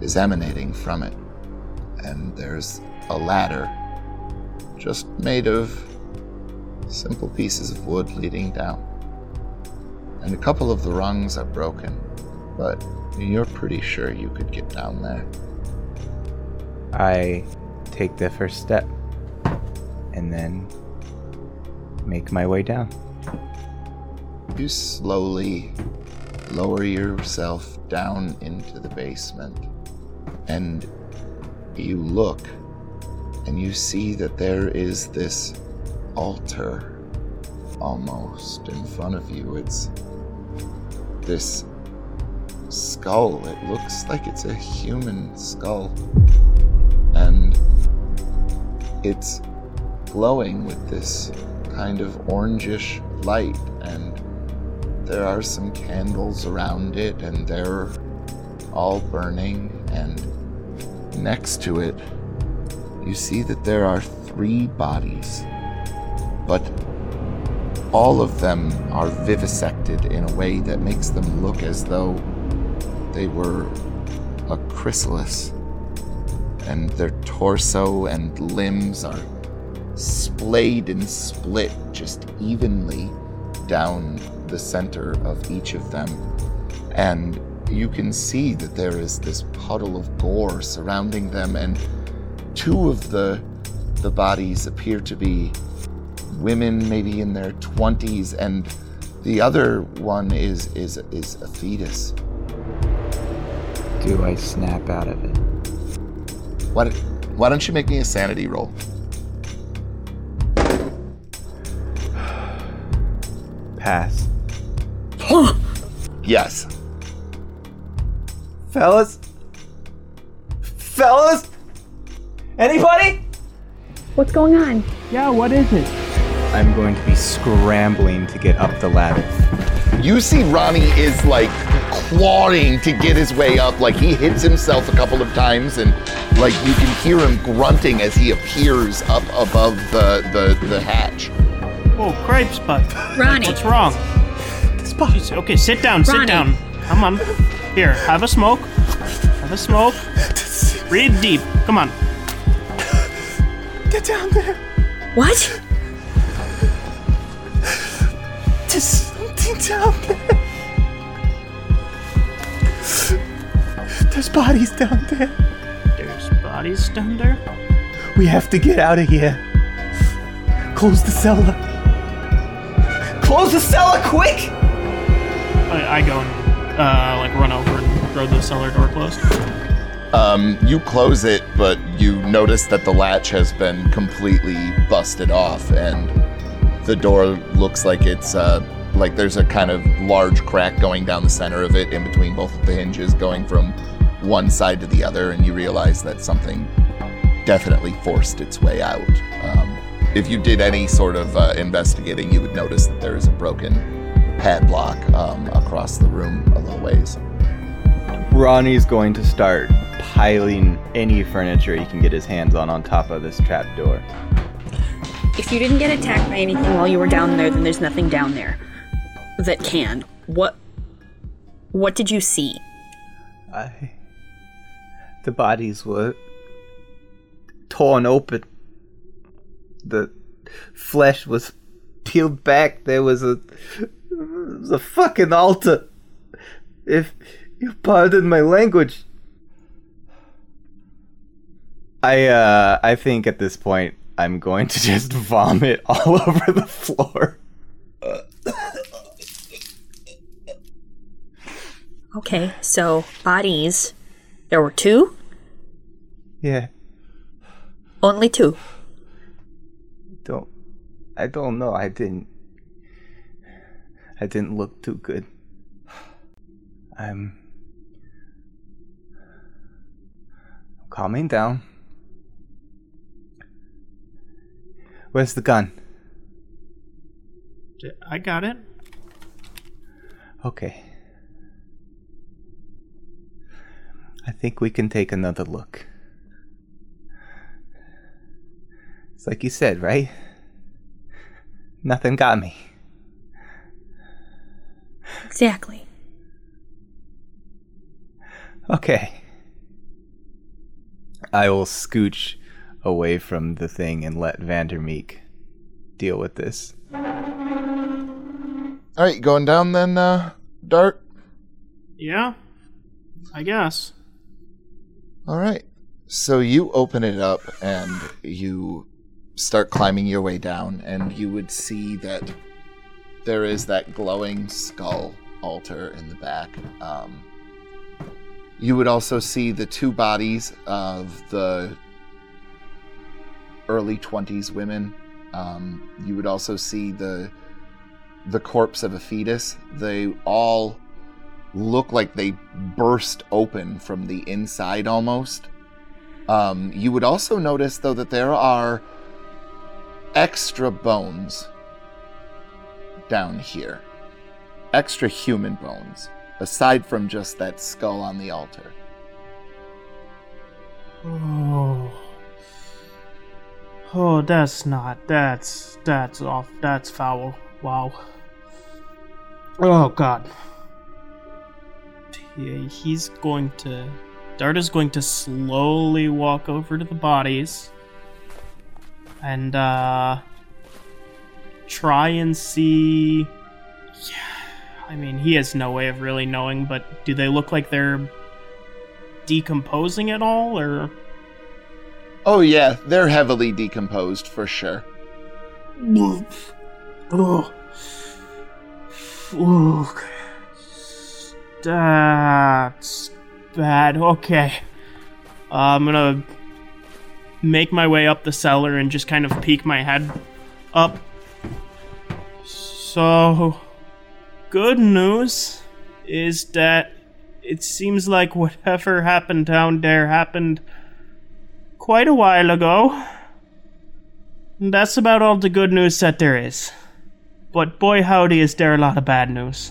[SPEAKER 2] is emanating from it. And there's a ladder just made of simple pieces of wood leading down. And a couple of the rungs are broken, but you're pretty sure you could get down there.
[SPEAKER 5] I take the first step and then make my way down.
[SPEAKER 2] You slowly lower yourself down into the basement, and you look and you see that there is this altar almost in front of you. It's this skull. It looks like it's a human skull, and it's glowing with this kind of orangish light and there are some candles around it and they're all burning and next to it you see that there are three bodies but all of them are vivisected in a way that makes them look as though they were a chrysalis and their torso and limbs are splayed and split just evenly down the center of each of them. And you can see that there is this puddle of gore surrounding them, and two of the the bodies appear to be women, maybe in their twenties, and the other one is is is a fetus.
[SPEAKER 5] Do I snap out of it?
[SPEAKER 2] Why why don't you make me a sanity roll?
[SPEAKER 5] Pass.
[SPEAKER 2] Yes.
[SPEAKER 5] Fellas? Fellas? Anybody?
[SPEAKER 7] What's going on?
[SPEAKER 6] Yeah, what is it?
[SPEAKER 5] I'm going to be scrambling to get up the ladder.
[SPEAKER 2] You see Ronnie is like clawing to get his way up, like he hits himself a couple of times, and like you can hear him grunting as he appears up above the the, the hatch.
[SPEAKER 6] Oh, cripes, bud.
[SPEAKER 3] Ronnie.
[SPEAKER 6] What's wrong? Jeez, Okay, sit down, sit
[SPEAKER 3] Ronnie.
[SPEAKER 6] down. Come on. Here, have a smoke. Have a smoke. Breathe deep. Come on.
[SPEAKER 5] Get down there.
[SPEAKER 3] What?
[SPEAKER 5] There's something down there. There's bodies down there.
[SPEAKER 6] There's bodies down there.
[SPEAKER 5] We have to get out of here. Close the cellar. Close the cellar quick!
[SPEAKER 6] I, I go and uh, like run over and throw the cellar door closed.
[SPEAKER 2] Um, you close it, but you notice that the latch has been completely busted off, and the door looks like it's uh, like there's a kind of large crack going down the center of it, in between both of the hinges, going from one side to the other, and you realize that something definitely forced its way out. Um, if you did any sort of uh, investigating, you would notice that there is a broken padlock um, across the room a little ways.
[SPEAKER 5] Ronnie's going to start piling any furniture he can get his hands on on top of this trap door.
[SPEAKER 3] If you didn't get attacked by anything while you were down there, then there's nothing down there that can. What? What did you see?
[SPEAKER 5] I. The bodies were torn open. The flesh was peeled back. There was a. Was a fucking altar. If you pardon my language. I uh I think at this point I'm going to just vomit all over the floor.
[SPEAKER 7] Okay, so bodies. There were two?
[SPEAKER 5] Yeah.
[SPEAKER 7] Only two.
[SPEAKER 5] Don't I don't know. I didn't I didn't look too good. I'm calming down. Where's the gun?
[SPEAKER 6] I got it.
[SPEAKER 5] Okay. I think we can take another look. It's like you said, right? Nothing got me.
[SPEAKER 7] Exactly.
[SPEAKER 5] Okay. I will scooch away from the thing and let Vandermeek deal with this.
[SPEAKER 2] All right, going down then, uh, D'art.
[SPEAKER 6] Yeah, I guess.
[SPEAKER 2] All right. So you open it up and you start climbing your way down, and you would see that there is that glowing skull altar in the back. Um, you would also see the two bodies of the early 20s women. Um, you would also see the the corpse of a fetus. They all look like they burst open from the inside almost. Um, you would also notice, though, that there are extra bones down here. Extra human bones, aside from just that skull on the altar.
[SPEAKER 6] Oh. Oh, that's not. That's. That's off. That's foul. Wow. Oh, God. He's going to. D'art is going to slowly walk over to the bodies and, uh. Try and see. Yeah, I mean, he has no way of really knowing, but do they look like they're decomposing at all, or.
[SPEAKER 2] Oh, yeah, they're heavily decomposed for sure.
[SPEAKER 6] Ooh. That's bad. Okay. Uh, I'm gonna make my way up the cellar and just kind of peek my head up. So, good news is that it seems like whatever happened down there happened quite a while ago. And that's about all the good news that there is. But boy howdy is there a lot of bad news.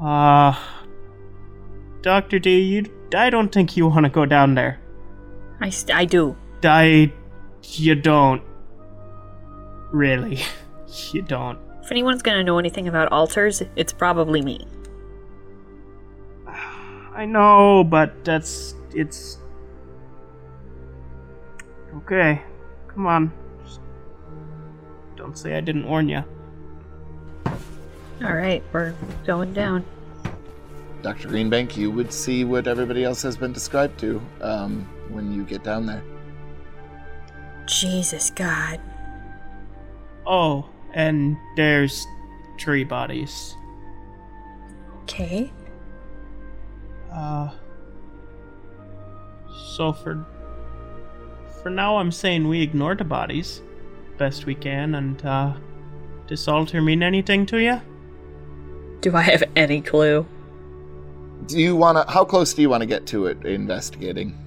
[SPEAKER 6] Uh Dr. D, you I don't think you want to go down there.
[SPEAKER 7] I, st- I do.
[SPEAKER 6] I you don't. Really. You don't.
[SPEAKER 7] If anyone's gonna know anything about altars, it's probably me.
[SPEAKER 6] I know, but that's it's Okay. Come on. Just don't say I didn't warn you.
[SPEAKER 7] Alright, we're going down.
[SPEAKER 2] Dr. Greenbank, you would see what everybody else has been described to um, when you get down there.
[SPEAKER 7] Jesus God.
[SPEAKER 6] Oh, and there's tree bodies.
[SPEAKER 7] Okay.
[SPEAKER 6] Uh so for for now I'm saying we ignore the bodies best we can and uh does altar mean anything to you?
[SPEAKER 3] Do I have any clue?
[SPEAKER 2] Do you want to? How close do you want to get to it investigating?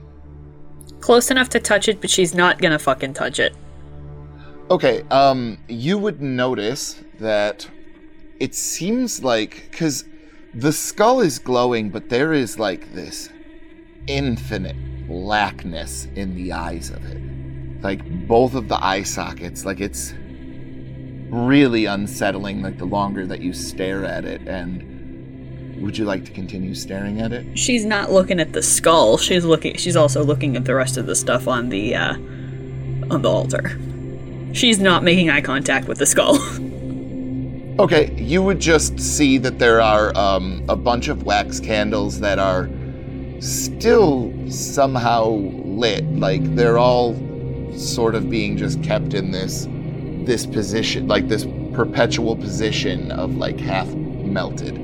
[SPEAKER 3] Close enough to touch it, but she's not gonna fucking touch it.
[SPEAKER 2] Okay, um, you would notice that it seems like because the skull is glowing, but there is like this infinite blackness in the eyes of it, like both of the eye sockets. Like it's really unsettling. Like the longer that you stare at it, and would you like to continue staring at it?
[SPEAKER 3] She's not looking at the skull. She's looking. She's also looking at the rest of the stuff on the uh, on the altar. She's not making eye contact with the skull.
[SPEAKER 2] Okay, you would just see that there are um, a bunch of wax candles that are still somehow lit. Like they're all sort of being just kept in this this position, like this perpetual position of like half melted.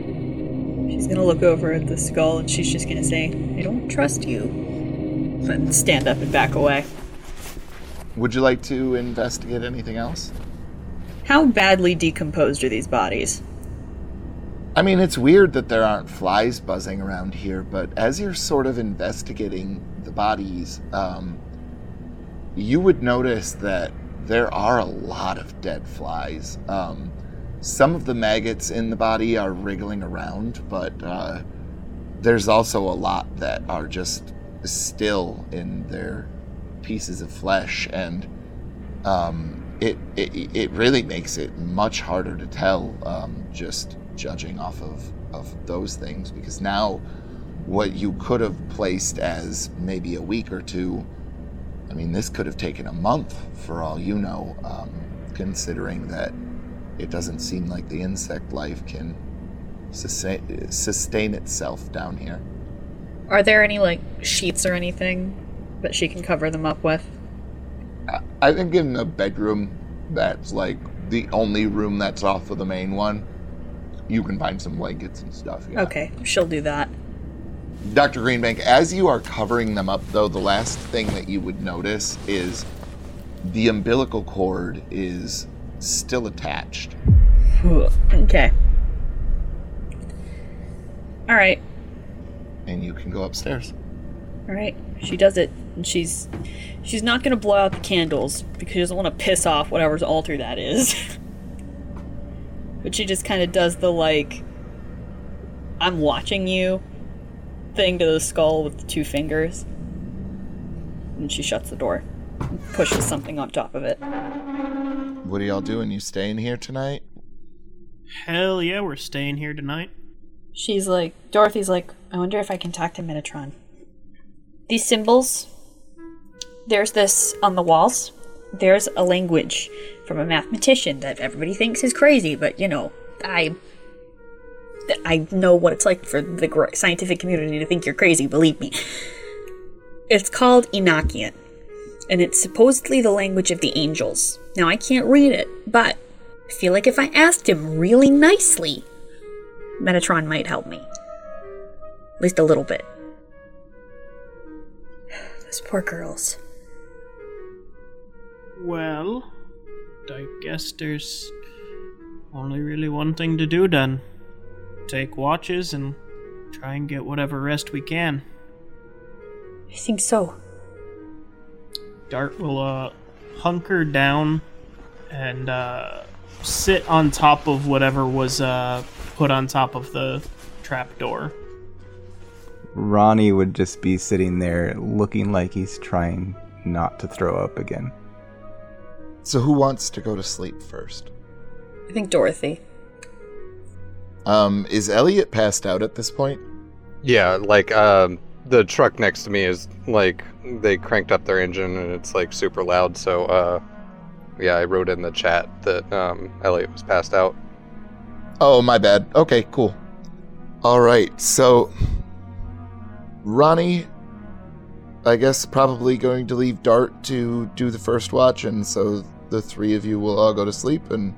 [SPEAKER 3] She's gonna look over at the skull and she's just gonna say, I don't trust you. And stand up and back away.
[SPEAKER 2] Would you like to investigate anything else?
[SPEAKER 3] How badly decomposed are these bodies?
[SPEAKER 2] I mean, it's weird that there aren't flies buzzing around here, but as you're sort of investigating the bodies, um, you would notice that there are a lot of dead flies. Um, some of the maggots in the body are wriggling around, but uh, there's also a lot that are just still in their pieces of flesh, and um, it, it it really makes it much harder to tell um, just judging off of of those things because now what you could have placed as maybe a week or two I mean, this could have taken a month for all you know, um, considering that it doesn't seem like the insect life can sustain, sustain itself down here.
[SPEAKER 3] Are there any like sheets or anything that she can cover them up with?
[SPEAKER 2] I- I think in the bedroom that's like the only room that's off of the main one, you can find some blankets and stuff. Yeah.
[SPEAKER 3] Okay, she'll do that.
[SPEAKER 2] Dr. Greenbank, as you are covering them up, though, the last thing that you would notice is the umbilical cord is still attached.
[SPEAKER 3] Okay. All right.
[SPEAKER 2] and you can go upstairs.
[SPEAKER 3] All right. She does it, and she's she's not gonna blow out the candles because she doesn't want to piss off whatever's altar that is. but she just kind of does the like, I'm watching you thing to the skull with the two fingers, and she shuts the door, and pushes something on top of it.
[SPEAKER 2] What are y'all doing? You staying here tonight?
[SPEAKER 6] Hell yeah, we're staying here tonight.
[SPEAKER 3] She's like, Dorothy's like, I wonder if I can talk to Metatron. These symbols, there's this on the walls. There's a language from a mathematician that everybody thinks is crazy, but you know, I. I know what it's like for the scientific community to think you're crazy, believe me. It's called Enochian, and it's supposedly the language of the angels. Now, I can't read it, but I feel like if I asked him really nicely, Metatron might help me. At least a little bit. Those poor girls.
[SPEAKER 6] Well, I guess there's only really one thing to do then. Take watches and try and get whatever rest we can.
[SPEAKER 3] I think so.
[SPEAKER 6] D'art will uh hunker down and uh sit on top of whatever was uh put on top of the trap door.
[SPEAKER 5] Ronnie would just be sitting there looking like he's trying not to throw up again.
[SPEAKER 2] So, who wants to go to sleep first?
[SPEAKER 3] I think Dorothy.
[SPEAKER 2] Um, is Elliot passed out at this point?
[SPEAKER 4] Yeah, like um, the truck next to me is like they cranked up their engine and it's like super loud. So uh, yeah, I wrote in the chat that um, Elliot was passed out.
[SPEAKER 2] Oh, my bad. Okay, cool. All right, so Ronnie, I guess probably going to leave D'art to do the first watch, and so the three of you will all go to sleep, and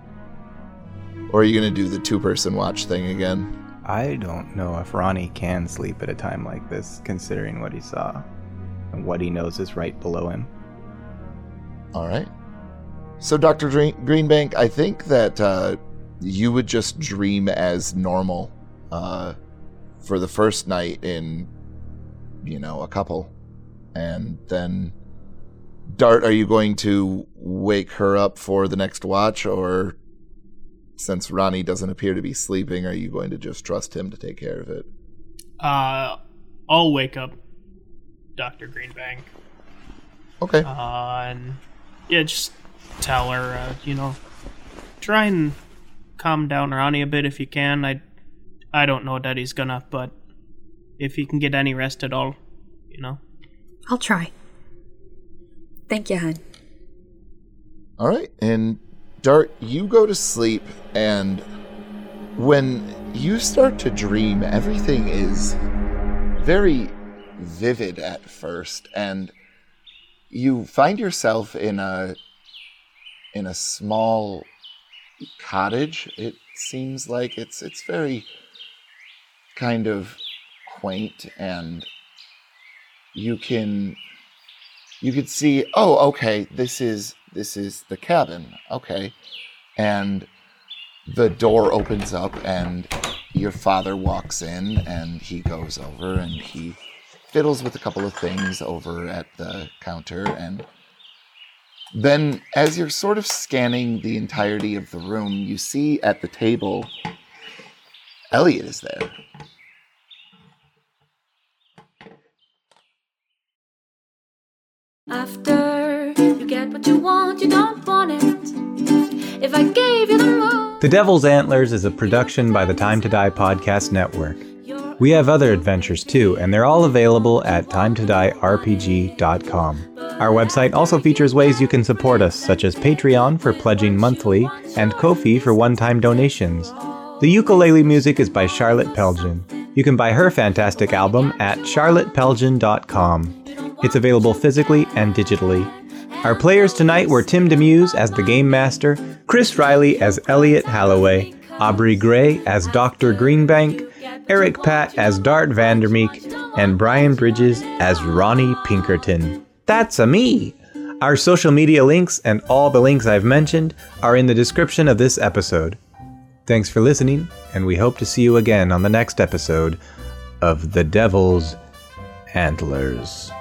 [SPEAKER 2] or are you gonna do the two-person watch thing again?
[SPEAKER 5] I don't know if Ronnie can sleep at a time like this, considering what he saw and what he knows is right below him.
[SPEAKER 2] All right. So, Dr. Green- Greenbank, I think that uh, you would just dream as normal uh, for the first night in, you know, a couple. And then, D'art, are you going to wake her up for the next watch? Or since Ronnie doesn't appear to be sleeping, are you going to just trust him to take care of it?
[SPEAKER 6] Uh I'll wake up Dr. Greenbank.
[SPEAKER 2] Okay.
[SPEAKER 6] Uh, and yeah, just tell her, uh, you know, try and calm down Ronnie a bit if you can. I, I don't know that he's gonna, but if he can get any rest at all, you know.
[SPEAKER 7] I'll try. Thank you, hon.
[SPEAKER 2] All right, and D'art, you go to sleep, and when you start to dream, everything is very vivid at first, and you find yourself in a in a small cottage. It seems like it's it's very kind of quaint and you can you could see oh okay this is this is the cabin okay. And the door opens up and your father walks in and he goes over and he fiddles with a couple of things over at the counter. And then as you're sort of scanning the entirety of the room you see at the table elliot is there
[SPEAKER 8] After you get what you want, you don't want it. If I gave you the moon,
[SPEAKER 5] The Devil's Antlers is a production by the Time to Die Podcast Network. We have other adventures too, and they're all available at timetodierpg.com. Our website also features ways you can support us, such as Patreon for pledging monthly and Ko-fi for one-time donations. The ukulele music is by Charlotte Pelgen. You can buy her fantastic album at charlottepelgen.com. It's available physically and digitally. Our players tonight were Tim Demeuse as the Game Master, Chris Riley as Elliot Halloway, Aubree Gray as Dr. Greenbank, Eric Patt as D'art Vandermeek, and Brian Bridges as Ronnie Pinkerton. That's a me! Our social media links and all the links I've mentioned are in the description of this episode. Thanks for listening, and we hope to see you again on the next episode of The Devil's Antlers.